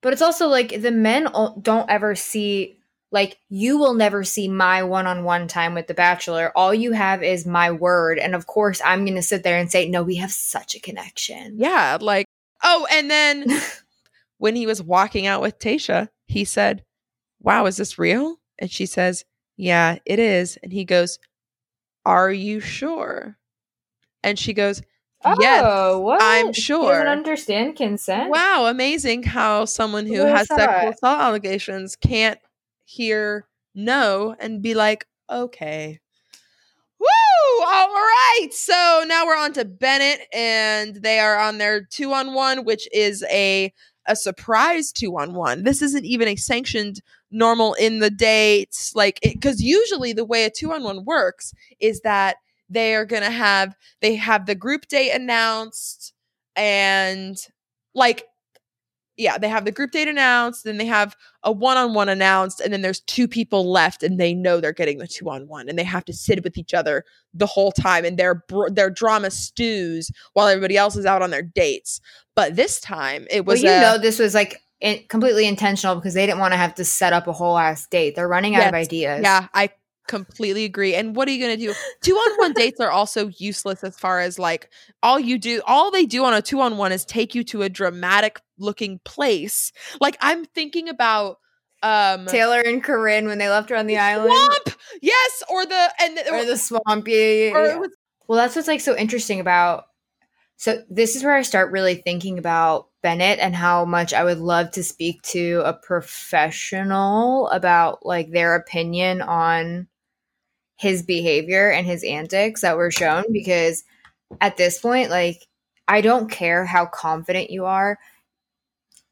But it's also like the men don't ever see like you will never see my one-on-one time with the bachelor. All you have is my word, and of course, I'm going to sit there and say, "No, we have such a connection." yeah like oh and then [LAUGHS] when he was walking out with tayshia he said wow is this real and she says yeah it is and he goes are you sure and she goes yes Oh, what? I'm He sure. doesn't understand consent. wow amazing how someone who Who has sexual assault allegations can't hear no and be like okay Woo! All right. So now we're on to Bennett, and they are on their two on one, which is a a surprise two on one. This isn't even a sanctioned normal in the dates, like because usually the way a two on one works is that they are gonna have they have the group date announced, and like yeah, they have the group date announced, then they have a one on one announced, and then there's two people left, and they know they're getting the two on one, and they have to sit with each other the whole time, and their their drama stews while everybody else is out on their dates. But this time, it Well, was you a- know, this was like in- completely intentional because they didn't want to have to set up a whole ass date. They're running out of ideas. Yeah, I completely agree. And what are you going to do? Two on one dates are also useless as far as like all you do, all they do on a two on one is take you to a dramatic looking place. Like I'm thinking about um Taylor and Corinne when they left her on the island. swamp. Yes, or the and or the swampy. or it was well, that's what's like so interesting about So this is where I start really thinking about Bennett and how much I would love to speak to a professional about like their opinion on his behavior and his antics that were shown because at this point like I don't care how confident you are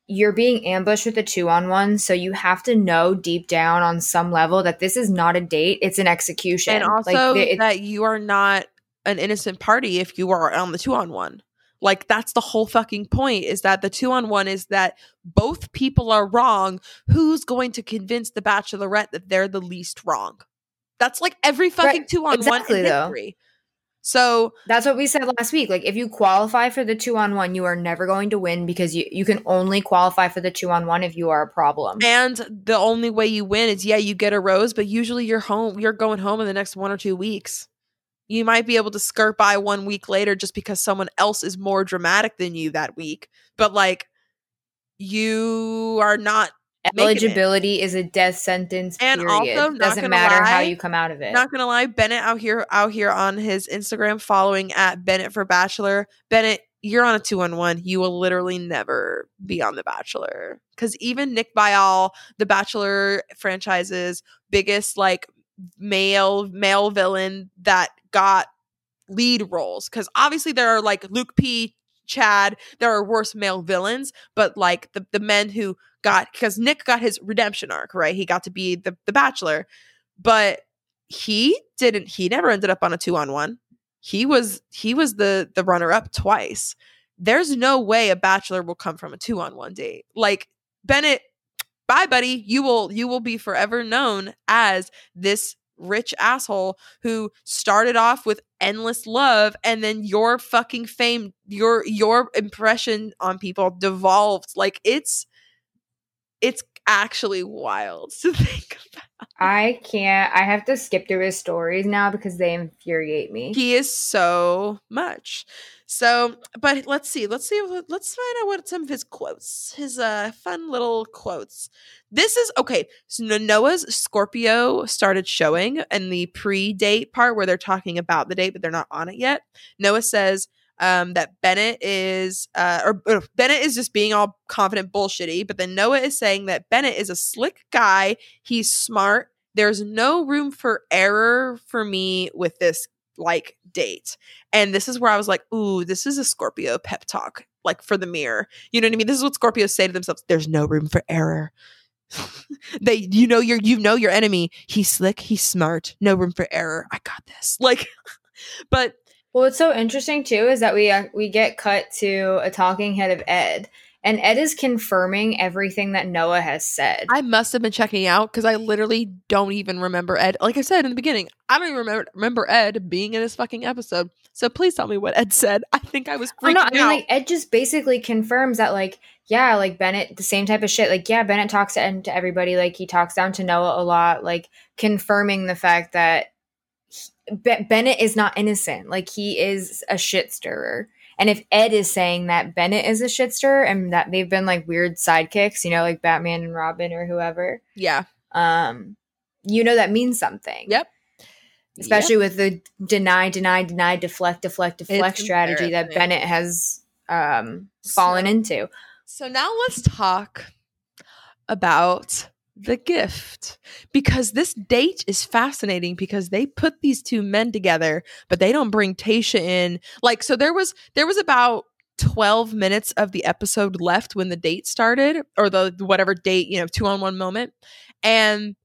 you're being ambushed with a two on one, so you have to know deep down on some level that this is not a date; it's an execution, and also like, that you are not an innocent party if you are on the two on one. Like that's the whole fucking point is that the two on one is that both people are wrong. Who's going to convince the bachelorette that they're the least wrong? That's like every fucking right. two on exactly, one in history. Though. So that's what we said last week. Like if you qualify for the two on one, you are never going to win because you, you can only qualify for the two on one if you are a problem. And the only way you win is yeah, you get a rose, but usually you're home you're going home in the next one or two weeks. You might be able to skirt by one week later just because someone else is more dramatic than you that week. But like you are not eligibility is a death sentence and period. also doesn't matter lie, how you come out of it. not gonna lie bennett out here out here on his instagram following at bennett for bachelor. Bennett you're on a two on one you will literally never be on the bachelor. Because even nick viall the bachelor franchise's biggest like male male villain that got lead roles. Because obviously there are like luke p chad there are worse male villains but like the, the men who got because Nick got his redemption arc, right? He got to be the the bachelor, but he didn't. He never ended up on a two on one. He was he was the the runner up twice. There's no way a bachelor will come from a two on one date. Like Bennett, bye buddy. You will you will be forever known as this rich asshole who started off with endless love and then your fucking fame your your impression on people devolved like it's it's actually wild [LAUGHS] to think about. I can't. I have to skip through his stories now because they infuriate me. He is so much. So, but let's see. Let's see. Let's find out what some of his quotes, his uh fun little quotes. This is okay. So Noah's Scorpio started showing in the pre-date part where they're talking about the date, but they're not on it yet. Noah says, um, that Bennett is, uh, or, or Bennett is just being all confident bullshitty. But then Noah is saying that Bennett is a slick guy. He's smart. There's no room for error for me with this like date. And this is where I was like, ooh, this is a Scorpio pep talk, like for the mirror. You know what I mean? This is what Scorpios say to themselves. There's no room for error. [LAUGHS] they you know your you know your enemy. He's slick, he's smart, no room for error. I got this. Like [LAUGHS] but well, what's so interesting too is that we uh, we get cut to a talking head of Ed, and Ed is confirming everything that Noah has said. I must have been checking out because I literally don't even remember Ed. Like I said in the beginning, I don't even remember remember Ed being in this fucking episode. So please tell me what Ed said. [LAUGHS] I think I was freaking oh, no, I mean, out. Like Ed just basically confirms that, like, yeah, like Bennett, the same type of shit. Like, yeah, Bennett talks to Ed to everybody. Like, he talks down to Noah a lot. Like, confirming the fact that Be- Bennett is not innocent. Like he is a shit stirrer. And if Ed is saying that Bennett is a shitster and that they've been like weird sidekicks, you know, like Batman and Robin or whoever. Yeah. Um, you know that means something. Yep. Especially yep. with the deny, deny, deny, deflect, deflect, deflect it's strategy that Bennett has um fallen so, into. So now let's talk about the gift. Because this date is fascinating because they put these two men together but they don't bring tayshia in. Like so there was there was about 12 minutes of the episode left when the date started or the whatever date you know two on one moment. And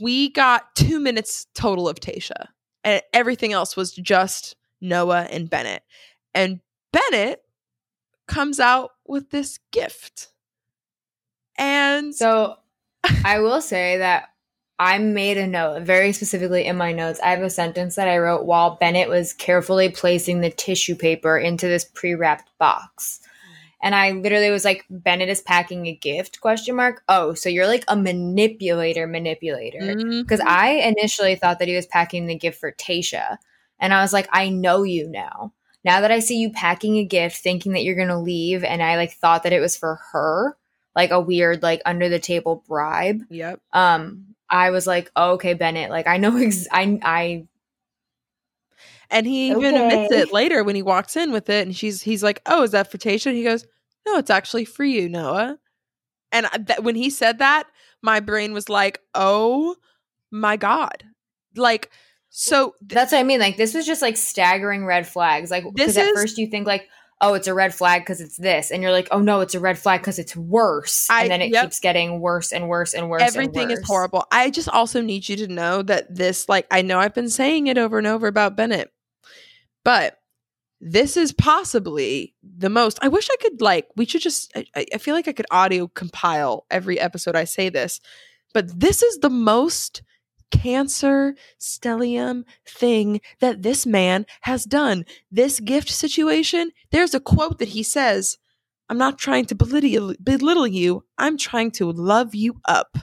we got 2 minutes total of tayshia. And everything else was just Noah and Bennett. And Bennett comes out with this gift and so I will say that I made a note, very specifically in my notes. I have a sentence that I wrote while Bennett was carefully placing the tissue paper into this pre-wrapped box. And I literally was like, Bennett is packing a gift? Question mark. Oh, so you're like a manipulator, manipulator. Because mm-hmm. I initially thought that he was packing the gift for Tayshia. And I was like, I know you now. Now that I see you packing a gift, thinking that you're gonna leave, and I like thought that it was for her like a weird like under the table bribe. Yep. Um I was like, oh, "Okay, Bennett, like I know [LAUGHS] ex- I I And he even admits it later when he walks in with it and she's he's like, "Oh, is that for Tayshia?" He goes, "No, it's actually for you, Noah." And that, when he said that, my brain was like, "Oh my god." Like so th- That's what I mean. Like this was just like staggering red flags. Like This because at is- first you think like, oh, it's a red flag because it's this, and you're like, oh no, it's a red flag because it's worse, I- and then it yep. keeps getting worse and worse and worse. and everything is horrible. I just also need you to know that this, like, I know I've been saying it over and over about Bennett, but this is possibly the most. I wish I could, like, we should just, I- I feel like I could audio compile every episode I say this, but this is the most cancer stellium thing that this man has done. This gift situation, there's a quote that he says, I'm not trying to belittle, belittle you. I'm trying to love you up.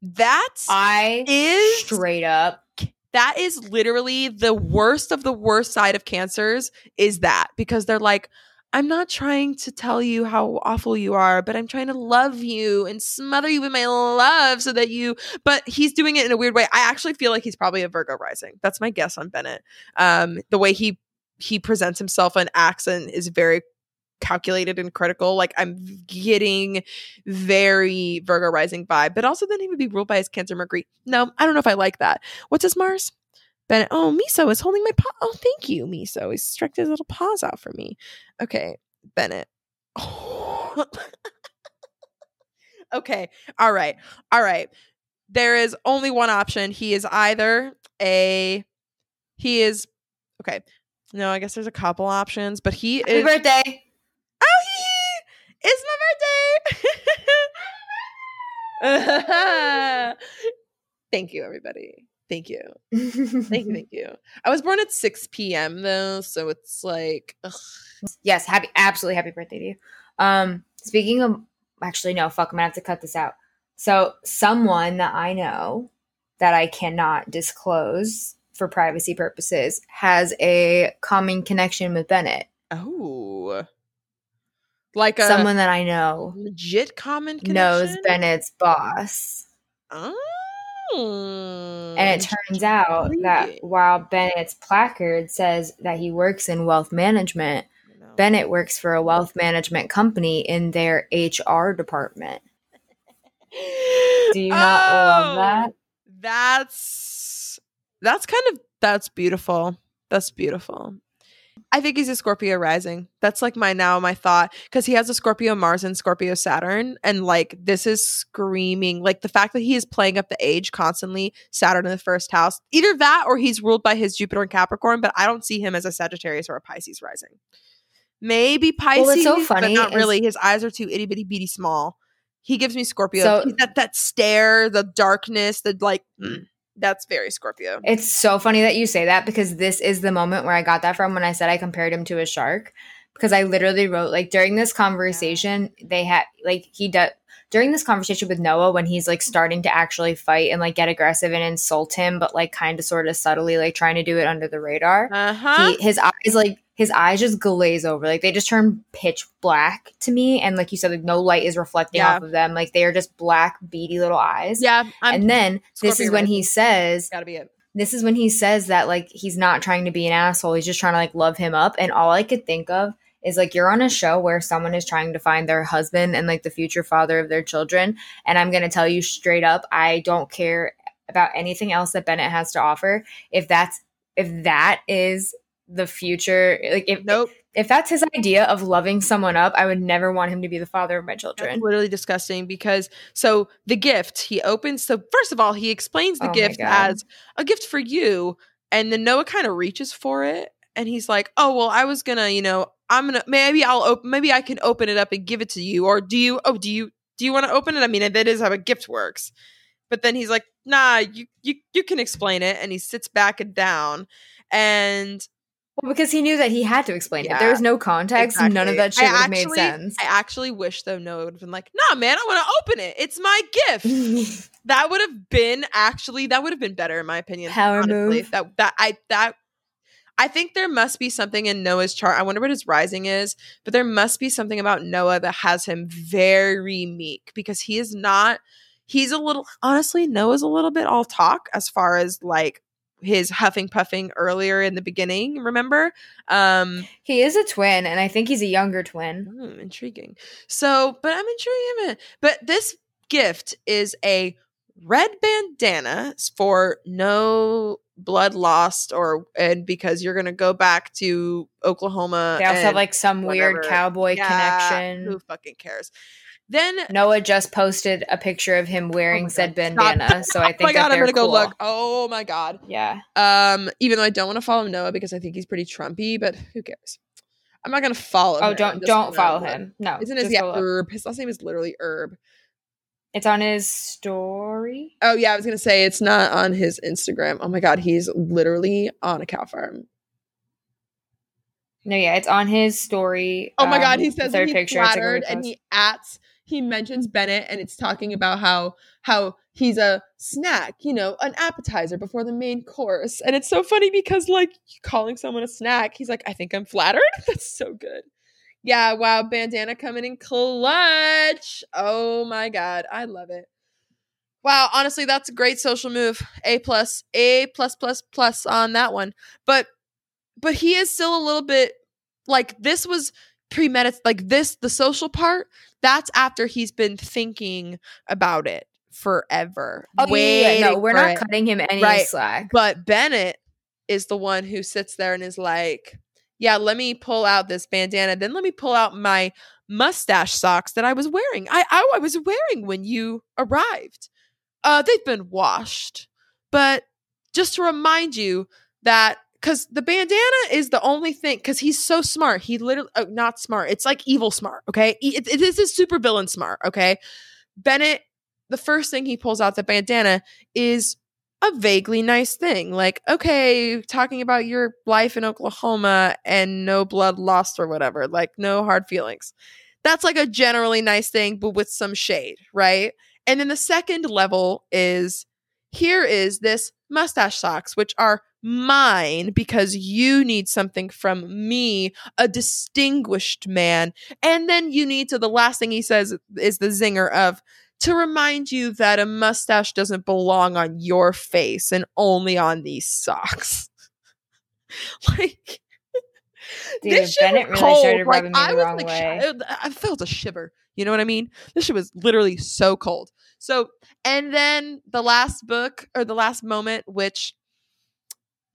That's I is straight up. that is literally the worst of the worst side of cancers is that because they're like I'm not trying to tell you how awful you are, but I'm trying to love you and smother you with my love so that you but he's doing it in a weird way. I actually feel like he's probably a Virgo rising. That's my guess on Bennett. Um the way he he presents himself and acts and is very calculated and critical. Like I'm getting very Virgo rising vibe, but also then he would be ruled by his Cancer Mercury. No, I don't know if I like that. What's his Mars? Bennett. Oh, Miso is holding my paw. Oh, thank you, Miso. He stretched his little paws out for me. Okay, Bennett. [LAUGHS] okay, all right, all right. There is only one option. He is either a, he is, okay. No, I guess there's a couple options, but he Happy is. birthday. Oh, hee! It's my birthday! [LAUGHS] [LAUGHS] Thank you, everybody. Thank you. Thank you. [LAUGHS] Thank you. I was born at 6 p.m. though, so it's like, ugh. yes, happy, absolutely happy birthday to you. Um, speaking of, actually, no, fuck, I'm gonna have to cut this out. So, someone that I know that I cannot disclose for privacy purposes has a common connection with Bennett. oh, like a Someone that I know legit common knows? Bennett's boss. Oh, Hmm. And it turns out that while Bennett's placard says that he works in wealth management, Bennett works for a wealth management company in their HR department. [LAUGHS] Do you not love Oh, that? That's that's kind of that's beautiful. That's beautiful. I think he's a Scorpio rising. That's like my now my thought because he has a Scorpio Mars and Scorpio Saturn, and like this is screaming like the fact that he is playing up the age constantly. Saturn in the first house, either that or he's ruled by his Jupiter and Capricorn. But I don't see him as a Sagittarius or a Pisces rising. Maybe Pisces, what's so but funny not is- really. His eyes are too itty bitty bitty small. He gives me Scorpio. So- that that stare, the darkness, the like. mm, that's very Scorpio. It's so funny that you say that because this is the moment where I got that from when I said I compared him to a shark. Because I literally wrote like during this conversation, they had like he does during this conversation with Noah when he's like starting to actually fight and like get aggressive and insult him, but like kind of sort of subtly like trying to do it under the radar. Uh huh. he, his eyes like his eyes just glaze over. Like they just turn pitch black to me. And like you said like no light is reflecting Yeah. off of them. Like they are just black beady little eyes. Yeah, I'm. and then this Scorpio is when he says gotta be it. this is when he says that like he's not trying to be an asshole. He's just trying to like love him up. And all i could think of is like you're on a show where someone is trying to find their husband and like the future father of their children. And i'm going to tell you straight up i don't care about anything else that bennett has to offer. If that's if that is the future like if Nope. if that's his idea of loving someone up i would never want him to be the father of my That's children literally disgusting because so the gift he opens. So first of all, he explains the Oh gift as a gift for you, and then Noah kind of reaches for it, and he's like, "Oh well, I was gonna, you know, I'm gonna maybe I'll open, maybe I can open it up and give it to you, or do you? Oh, do you do you want to open it? I mean, that is how a gift works." But then he's like, "Nah, you you you can explain it," and he sits back and down, and well because he knew that he had to explain it Yeah, there was no context none of that shit have made sense I actually wish though Noah would have been like, "Nah, man, I want to open it. It's my gift." [LAUGHS] that would have been actually that would have been better in my opinion. Power honestly. move. That that I that I think there must be something in Noah's chart. I wonder what his rising is, but there must be something about Noah that has him very meek because he is not. He's a little honestly. Noah's a little bit all talk as far as like his huffing puffing earlier in the beginning. Remember? Um, he is a twin, and I think he's a younger twin. Hmm, intriguing. So, but I'm intrigued. But this gift is a red bandana for no blood lost or and because you're gonna go back to Oklahoma. They also have like some weird cowboy Yeah, connection. Who fucking cares? Then Noah just posted a picture of him wearing Oh said bandana, so I think [LAUGHS] oh my god, I'm gonna go look. Oh my god. Yeah, Um, even though I don't want to follow Noah because I think he's pretty Trumpy, but who cares? I'm not gonna follow. Oh, him, don't don't follow look. him. No, Isn't his yeah. Erb? His last name is literally Erb. It's on his story. Oh yeah, I was gonna say it's not on his Instagram. Oh my god, he's literally on a cow farm. No, yeah, it's on his story. Oh my god, um, he says third he's picture. It's like a flattered and he ats. He mentions Bennett and it's talking about how how he's a snack, you know, an appetizer before the main course. And it's so funny because like calling someone a snack, he's like, I think I'm flattered. [LAUGHS] That's so good. Yeah, wow, bandana coming in clutch. Oh my god, I love it. Wow, honestly, that's a great social move. A plus, A plus plus plus on that one. But but he is still a little bit like this was premeditated like this the social part that's after he's been thinking about it forever Oh, yeah. No, we're not it. cutting him any Right. slack. but bennett is the one who sits there and is like yeah let me pull out this bandana then let me pull out my mustache socks that i was wearing i i, I was wearing when you arrived uh they've been washed but just to remind you that because the bandana is the only thing because he's so smart. He literally oh, not smart. It's like evil smart okay? It is super villain smart okay? Bennett the first thing he pulls out the bandana is a vaguely nice thing like okay talking about your life in oklahoma and no blood lost or whatever like no hard feelings. That's like a generally nice thing but with some shade right? And then the second level is here is this mustache socks, which are mine because you need something from me, a distinguished man. And then you need to, the last thing he says is the zinger of, to remind you that a mustache doesn't belong on your face and only on these socks. [LAUGHS] like, Dude, this shit Bennett was really cold. started Like, me I was like, way. sh- I felt a shiver. You know what I mean? This shit was literally so cold. So, and then the last book or the last moment, which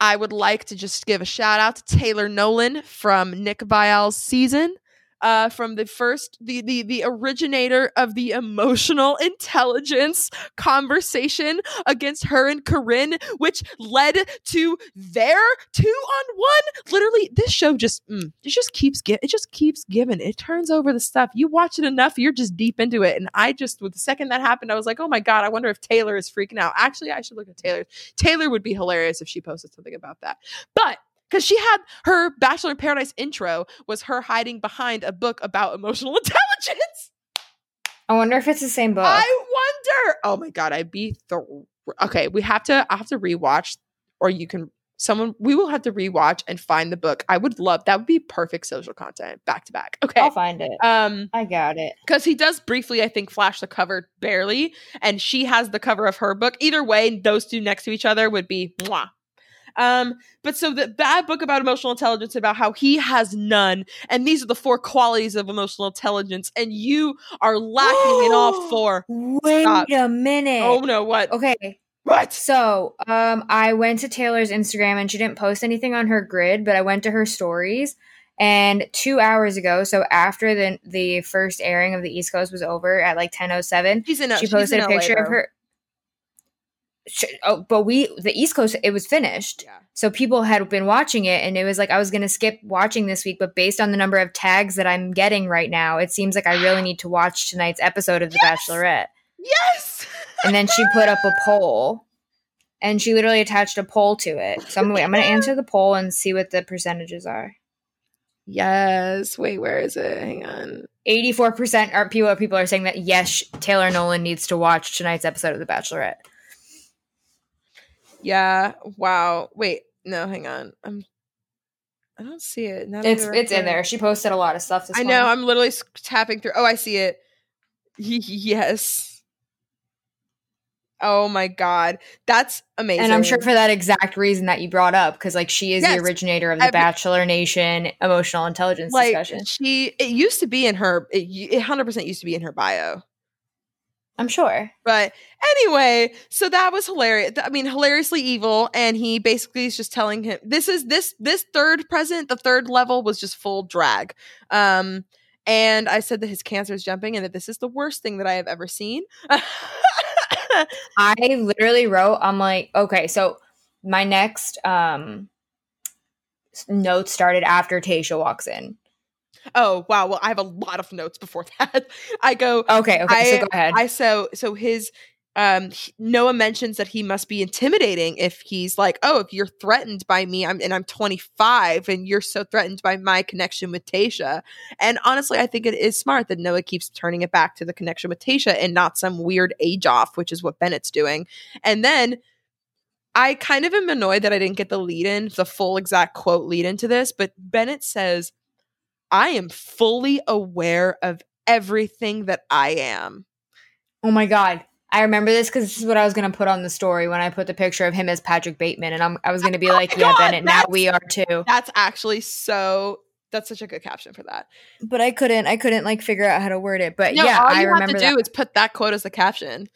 I would like to just give a shout out to Taylor Nolan from Nick Viall's season. Uh, from the first, the, the the originator of the emotional [LAUGHS] intelligence conversation against her and Corinne, which led to their two on one. Literally, this show just mm, it just keeps gi- it just keeps giving. It turns over the stuff. You watch it enough, you're just deep into it. And I just, with the second that happened, I was like, oh my god, I wonder if Taylor is freaking out. Actually, I should look at Taylor. Taylor would be hilarious if she posted something about that. But because she had her Bachelor in Paradise intro was her hiding behind a book about emotional [LAUGHS] intelligence. I wonder if it's the same book. I wonder. Oh my god, I'd be thr- okay. We have to. I have to rewatch, or you can. Someone we will have to rewatch and find the book. I would love that. Would be perfect social content back to back. Okay. I'll find it. Um, I got it. because he does briefly, I think, flash the cover barely, and she has the cover of her book. Either way, those two next to each other would be mwah. Um, but so the bad book about emotional intelligence about how he has none, and these are the four qualities of emotional intelligence, and you are lacking in all [GASPS] four. Wait Stop. a minute. Oh no, what? Okay, What? so um, I went to Taylor's Instagram and she didn't post anything on her grid, but I went to her stories. And two hours ago, so after the the first airing of the East Coast was over at like ten oh seven, She's in. A, she posted a LA, picture of though. her. Oh, but we the East Coast it was finished, Yeah. so people had been watching it, and it was like I was gonna skip watching this week, but based on the number of tags that I'm getting right now, it seems like I really need to watch tonight's episode of The Yes! Bachelorette. Yes. And then she put up a poll, and she literally attached a poll to it. So I'm, wait, I'm gonna answer the poll and see what the percentages are. yes. Wait, where is it? Hang on. 84% are people people are saying that yes, Taylor Nolan needs to watch tonight's episode of The Bachelorette. Yeah. Wow. Wait. No. Hang on. I'm. I don't see it. That It's it's in there. She posted a lot of stuff this I know. morning. I'm literally tapping through. Oh, I see it. [LAUGHS] Yes. Oh my god, that's amazing. And I'm sure for that exact reason that you brought up, because like she is Yes. the originator of the Every- Bachelor Nation emotional intelligence like discussion. she, it used to be in her. It hundred percent used to be in her bio. I'm sure. But anyway, so that was hilarious. I mean, hilariously evil, and he basically is just telling him this is this this third present, the third level was just full drag. Um, and I said that his cancer is jumping, and that this is the worst thing that I have ever seen. [LAUGHS] I literally wrote, I'm like, okay, so my next um note started after Tayshia walks in. Oh wow! Well, I have a lot of notes before [LAUGHS] that. I go. Okay, okay, so go ahead. I so so his um he- Noah mentions that he must be intimidating if he's like, oh, if you're threatened by me, I'm and I'm 25 and you're so threatened by my connection with Tayshia. And honestly, I think it is smart that Noah keeps turning it back to the connection with Tayshia and not some weird age off, which is what Bennett's doing. And then I kind of am annoyed that I didn't get the lead in, the full exact quote lead into this, but Bennett says, I am fully aware of everything that I am. oh my god. I remember this because this is what I was going to put on the story when I put the picture of him as Patrick Bateman. And I'm, I was oh going to be Oh like, yeah, God, Bennett, now we are too. That's actually so. That's such a good caption for that. But I couldn't, I couldn't like figure out how to word it. But No, yeah, all I you remember have to do is put that quote as the caption,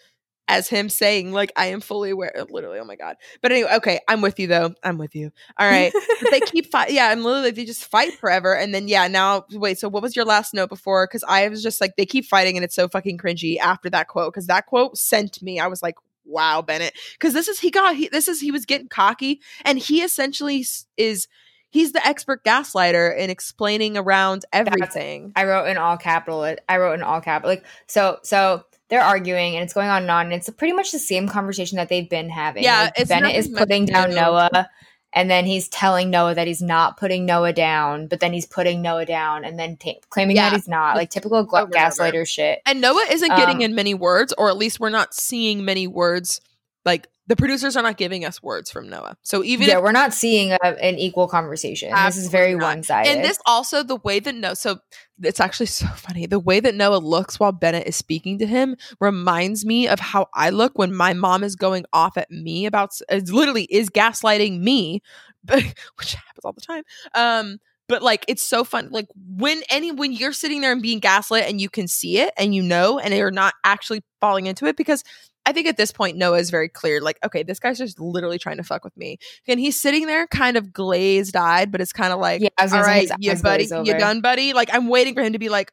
as him saying, "Like I am fully aware." Uh, literally, oh my god. But anyway, okay, I'm with you though. I'm with you. All right, but they keep fight. Yeah, I'm literally they just fight forever, and then yeah, now wait. So what was your last note before? Because I was just like they keep fighting, and it's so fucking cringy after that quote. Because that quote sent me. I was like. Wow, Bennett, because this is he got he, this is he was getting cocky, and he essentially is he's the expert gaslighter in explaining around everything. I wrote in all capital. I wrote in all capital. Like so, so they're arguing and it's going on and on. And it's pretty much the same conversation that they've been having. Yeah, Like, it's Bennett is putting down. Noah, and then he's telling Noah that he's not putting Noah down, but then he's putting Noah down, and then ta- claiming Yeah. that he's not. Like typical gl- gaslighter shit. And Noah isn't getting Um, in many words, or at least we're not seeing many words. Like the producers are not giving us words from Noah. So even yeah, if, we're not seeing a, an equal conversation. this is very one sided. and this also the way that Noah, so it's actually [LAUGHS] so funny. The way that Noah looks while Bennett is speaking to him reminds me of how I look when my mom is going off at me about, is literally is gaslighting me, [LAUGHS] but, which happens all the time. Um, but like it's so fun like when any when you're sitting there and being gaslit and you can see it and you know and you're not actually falling into it because I think at this point Noah is very clear like okay this guy's just literally trying to fuck with me. And he's sitting there kind of glazed eyed but it's kind of like yeah, all right you buddy you done buddy? Like I'm waiting for him to be like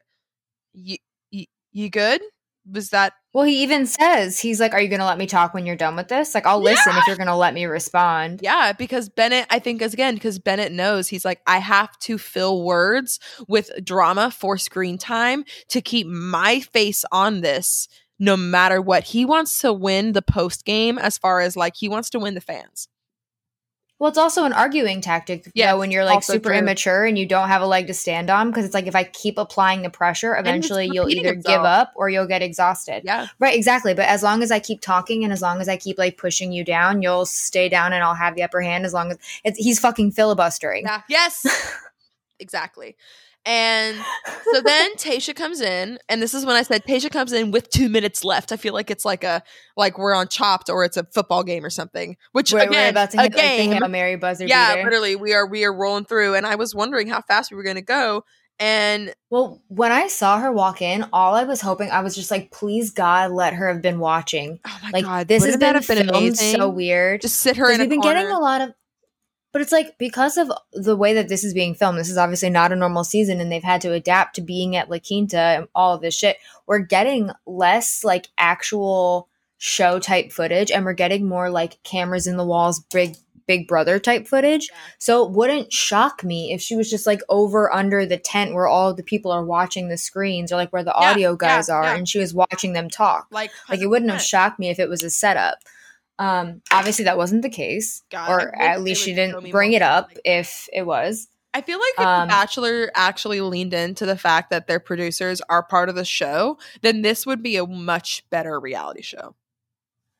you you, good? Was that Well, he even says he's like, "Are you gonna let me talk when you're done with this? Like, I'll listen if you're gonna let me respond." Yeah, because Bennett, I think, as again, because Bennett knows he's like, I have to fill words with drama for screen time to keep my face on this no matter what. He wants to win the post game as far as like he wants to win the fans. Well, it's also an arguing tactic, yeah. Yes, when you're like super true. immature and you don't have a leg to stand on, because it's like if I keep applying the pressure, eventually you'll either give up or you'll get exhausted. Yeah. Right, exactly. But as long as I keep talking and as long as I keep like pushing you down, you'll stay down and I'll have the upper hand. As long as it's, he's fucking filibustering. Yeah. Yes. [LAUGHS] exactly. And so then [LAUGHS] Tayshia comes in, and this is when I said Tayshia comes in with two minutes left. I feel like it's like a like we're on Chopped or it's a football game or something. Which We're, we're again, about to a hit like, the game. Hail Mary buzzer yeah, beater. literally, we are we are rolling through, and I was wondering how fast we were going to go. And Well, when I saw her walk in, all I was hoping I was just like, please God, let her have been watching. oh my Like god, this has been, been amazing? so weird. Just sit her in we've been corner. getting a lot of but it's like because of the way that this is being filmed this is obviously not a normal season and they've had to adapt to being at la quinta and all of this shit we're getting less like actual show type footage and we're getting more like cameras in the walls big big brother type footage so it wouldn't shock me if she was just like over under the tent where all the people are watching the screens or like where the Yeah, audio yeah, guys are yeah. and she was watching them talk like like it wouldn't have shocked me if it was a setup. Um, obviously that wasn't the case, God, or at least she didn't bring it up like if it was. I feel like if Um, Bachelor actually leaned into the fact that their producers are part of the show, then this would be a much better reality show.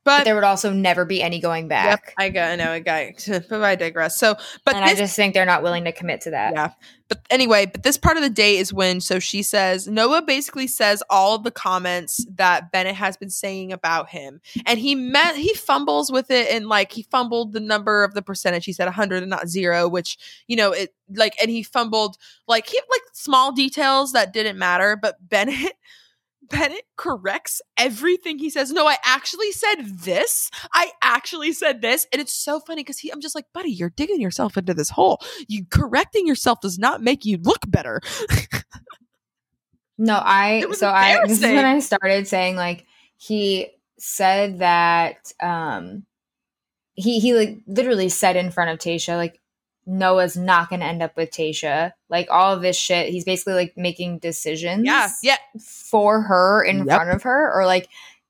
But, there would also never be any going back. Yep, I go, I know, I got, [LAUGHS] but I digress. So, but and this, I just think they're not willing to commit to that. Yeah, but anyway, but this part of the day is when, so she says Noah basically says all of the comments that Bennett has been saying about him, and he met he fumbles with it, and like he fumbled the number of the percentage. He said hundred and not zero, which you know it like, and he fumbled like he like small details that didn't matter, but [LAUGHS] Bennett Bennett corrects everything he says. No, I actually said this. I actually said this. And it's so funny because he I'm just like, buddy, you're digging yourself into this hole. You correcting yourself does not make you look better. no, I so I this is when I started saying like he said that um he he like literally said in front of Tayshia, like Noah's not going to end up with Tayshia. Like all of this shit, he's basically like making decisions. Yeah, yeah. For her in yep. front of her, or like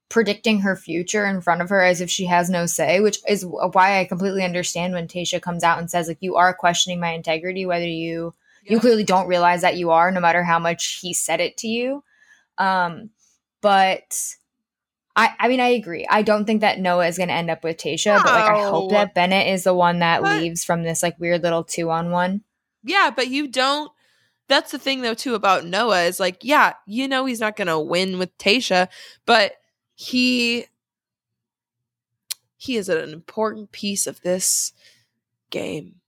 predicting her future in front of her as if she has no say. Which is why I completely understand when Tayshia comes out and says like, "You are questioning my integrity, whether you yep. you clearly don't realize that you are, no matter how much he said it to you." Um, but I, I mean, I agree. I don't think that Noah is going to end up with Tayshia, no. but like I hope that Bennett is the one that but, leaves from this like weird little two on one. Yeah, but you don't. That's the thing though too about Noah is like, yeah, you know he's not going to win with Tayshia, but he he is an important piece of this game.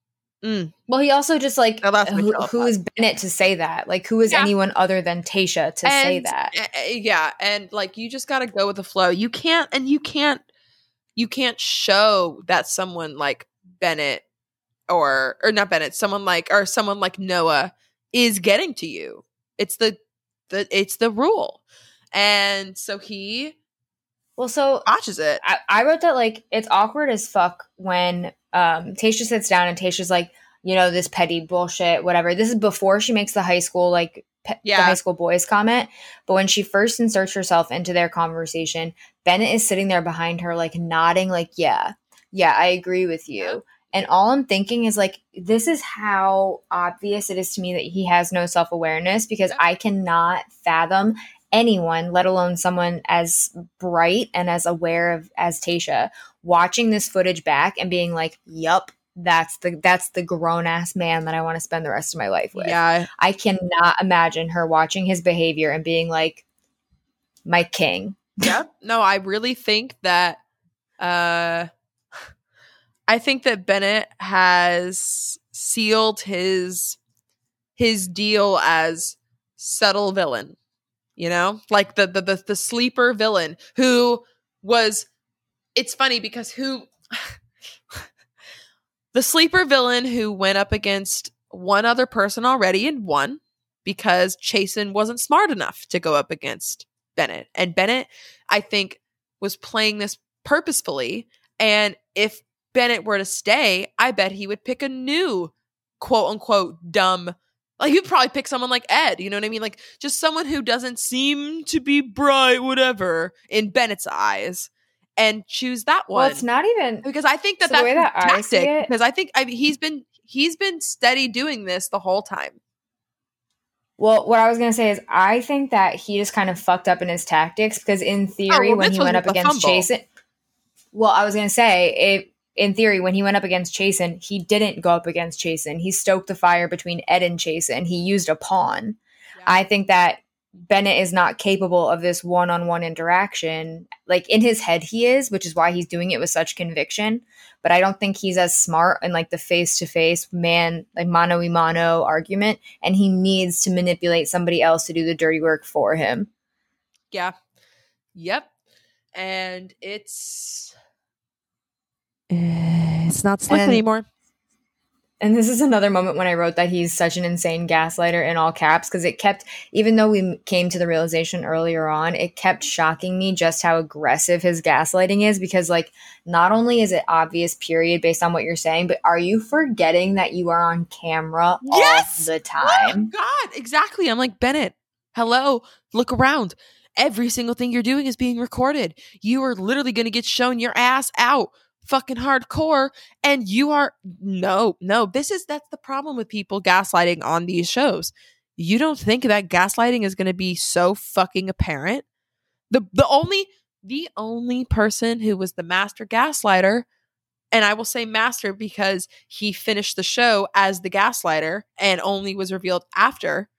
Mm. Well, he also just like who, who is Bennett to say that? Like, who is yeah. anyone other than Tayshia to and, say that? Uh, yeah, and like you just got to go with the flow. You can't, and you can't, you can't show that someone like Bennett or or not Bennett, someone like or someone like Noah is getting to you. It's the the it's the rule, and so he well, so watches it. I, I wrote that like it's awkward as fuck when um Tayshia sits down and Tayshia's like, you know, this petty bullshit, whatever. This is before she makes the high school like pe- yeah. the high school boys comment. But when she first inserts herself into their conversation, Bennett is sitting there behind her, like nodding, like, yeah, yeah, I agree with you. And all I'm thinking is like, this is how obvious it is to me that he has no self awareness because I cannot fathom anyone, let alone someone as bright and as aware of as Tayshia, watching this footage back and being like, "Yup, that's the that's the grown ass man that I want to spend the rest of my life with." Yeah, I cannot imagine her watching his behavior and being like, "My king." Yep. No, I really think that. uh I think that Bennett has sealed his his deal as subtle villain you know like the, the the the, sleeper villain who was it's funny because who [LAUGHS] the sleeper villain who went up against one other person already and won because Chasen wasn't smart enough to go up against Bennett. And Bennett, I think, was playing this purposefully. And if Bennett were to stay, I bet he would pick a new quote unquote dumb like you'd probably pick someone like Ed, you know what I mean? Like just someone who doesn't seem to be bright, whatever, in Bennett's eyes, and choose that one. Well, it's not even because I think that so that's that tactic. Because I think I mean, he's been he's been steady doing this the whole time. Well, what I was gonna say is I think that he just kind of fucked up in his tactics because in theory, oh, well, when he went up against Chasen, well, I was gonna say it in theory, when he went up against Chasen, he didn't go up against Chasen. He stoked the fire between Ed and Chasen. He used a pawn. Yeah. I think that Bennett is not capable of this one on one interaction. Like in his head, he is, which is why he's doing it with such conviction. But I don't think he's as smart in like the face to face man, like mano y mano argument. And he needs to manipulate somebody else to do the dirty work for him. Yeah. Yep. And it's Eh, it's not slick and, anymore. And this is another moment when I wrote that he's such an insane gaslighter in all caps because it kept, even though we came to the realization earlier on, it kept shocking me just how aggressive his gaslighting is because, like, not only is it obvious, period, based on what you're saying, but are you forgetting that you are on camera yes! all the oh time? Oh, God, exactly. I'm like, Bennett, hello, look around every single thing you're doing is being recorded. You are literally going to get shown your ass out fucking hardcore and you are no no this is that's the problem with people gaslighting on these shows you don't think that gaslighting is going to be so fucking apparent the the only the only person who was the master gaslighter. And I will say master because he finished the show as the gaslighter and only was revealed after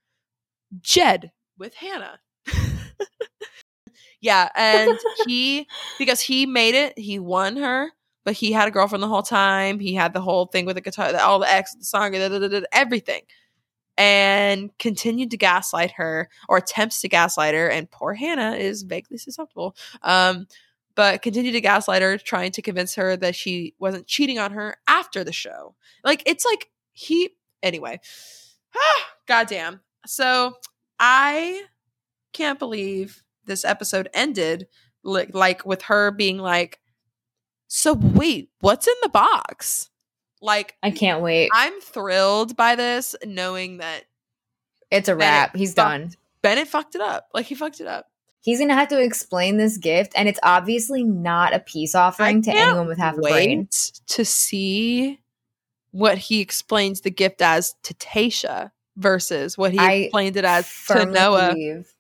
Jed with Hannah. [LAUGHS] yeah. And he, because he made it, he won her, but he had a girlfriend the whole time. He had the whole thing with the guitar, all the X, the song, da, da, da, everything and continued to gaslight her or attempts to gaslight her. And poor Hannah is vaguely susceptible. Um, but continued to gaslight her, trying to convince her that she wasn't cheating on her after the show. Like, it's like he, anyway. [SIGHS] Goddamn. So I can't believe this episode ended like with her being like, so wait, what's in the box? Like I can't wait. I'm thrilled by this, knowing that it's a wrap. He's fucked, done. Bennett fucked it up. Like he fucked it up. He's gonna have to explain this gift, and it's obviously not a peace offering to anyone with half a brain. To see what he explains the gift as to Tayshia versus what he I explained it as to Noah. Believe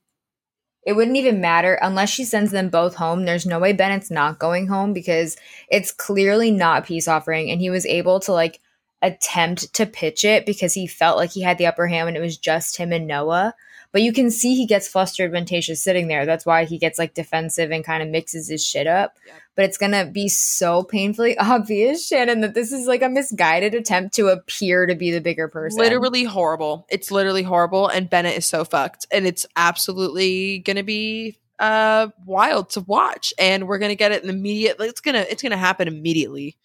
it wouldn't even matter unless she sends them both home. There's no way Bennett's not going home because it's clearly not peace offering. And he was able to like attempt to pitch it because he felt like he had the upper hand when it was just him and Noah. But you can see he gets flustered when Tayshia's sitting there. That's why he gets like defensive and kind of mixes his shit up. Yep. But it's gonna be so painfully [LAUGHS] obvious, Shannon, that this is like a misguided attempt to appear to be the bigger person. Literally horrible. It's literally horrible. And Bennett is so fucked. And it's absolutely gonna be uh wild to watch. And we're gonna get it in immediate it's gonna it's gonna happen immediately.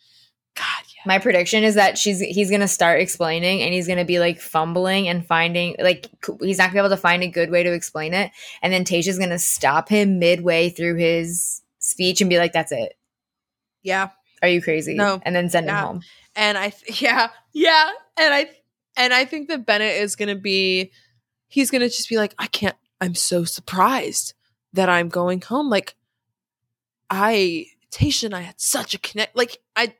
My prediction is that she's he's gonna start explaining and he's gonna be like fumbling and finding like he's not gonna be able to find a good way to explain it, and then Tayshia's gonna stop him midway through his speech and be like, "That's it." Yeah. Are you crazy? No. And then send yeah. him home. And I th- [LAUGHS] yeah yeah, and I and I think that Bennett is gonna be he's gonna just be like, I can't. I'm so surprised that I'm going home. Like I Tasha and I had such a connect. Like I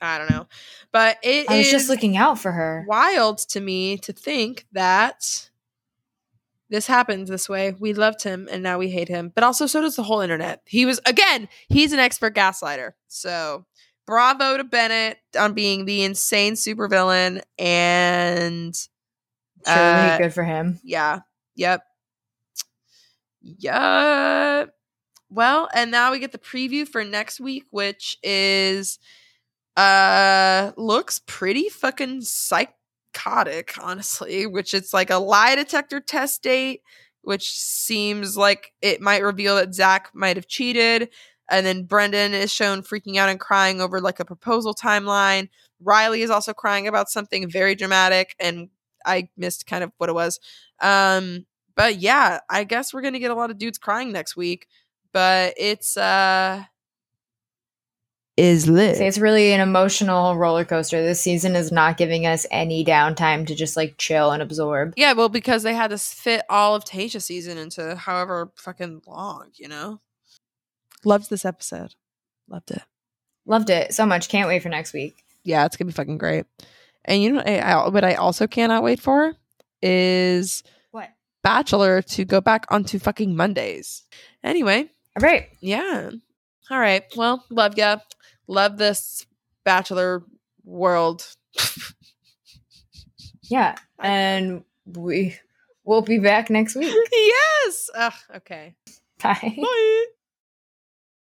I don't know. But it I was just looking out for her. Wild to me to think that this happens this way. We loved him and now we hate him. But also so does the whole internet. He was again, he's an expert gaslighter. So bravo to Bennett on being the insane supervillain and truly uh, good for him. Yeah. Yep. Yeah. Well, and now we get the preview for next week, which is uh looks pretty fucking psychotic honestly which it's like a lie detector test date which seems like it might reveal that Zac might have cheated. And then brendan is shown freaking out and crying over like a proposal timeline. Riley is also crying about something very dramatic and i missed kind of what it was. Um but yeah i guess we're gonna get a lot of dudes crying next week but it's uh is lit. it's really an emotional roller coaster. This season is not giving us any downtime to just like chill and absorb. Yeah, well, because they had to fit all of Tayshia season into however fucking long, you know? Loved this episode. Loved it. Loved it so much. Can't wait for next week. Yeah, it's gonna be fucking great. And you know, I, I, what I also cannot wait for is what Bachelor to go back onto fucking Mondays. Anyway, all right. Yeah. All right. Well, love ya. Love this Bachelor world. [LAUGHS] yeah. And we will be back next week. [LAUGHS] yes. Ugh, okay. Bye. Bye.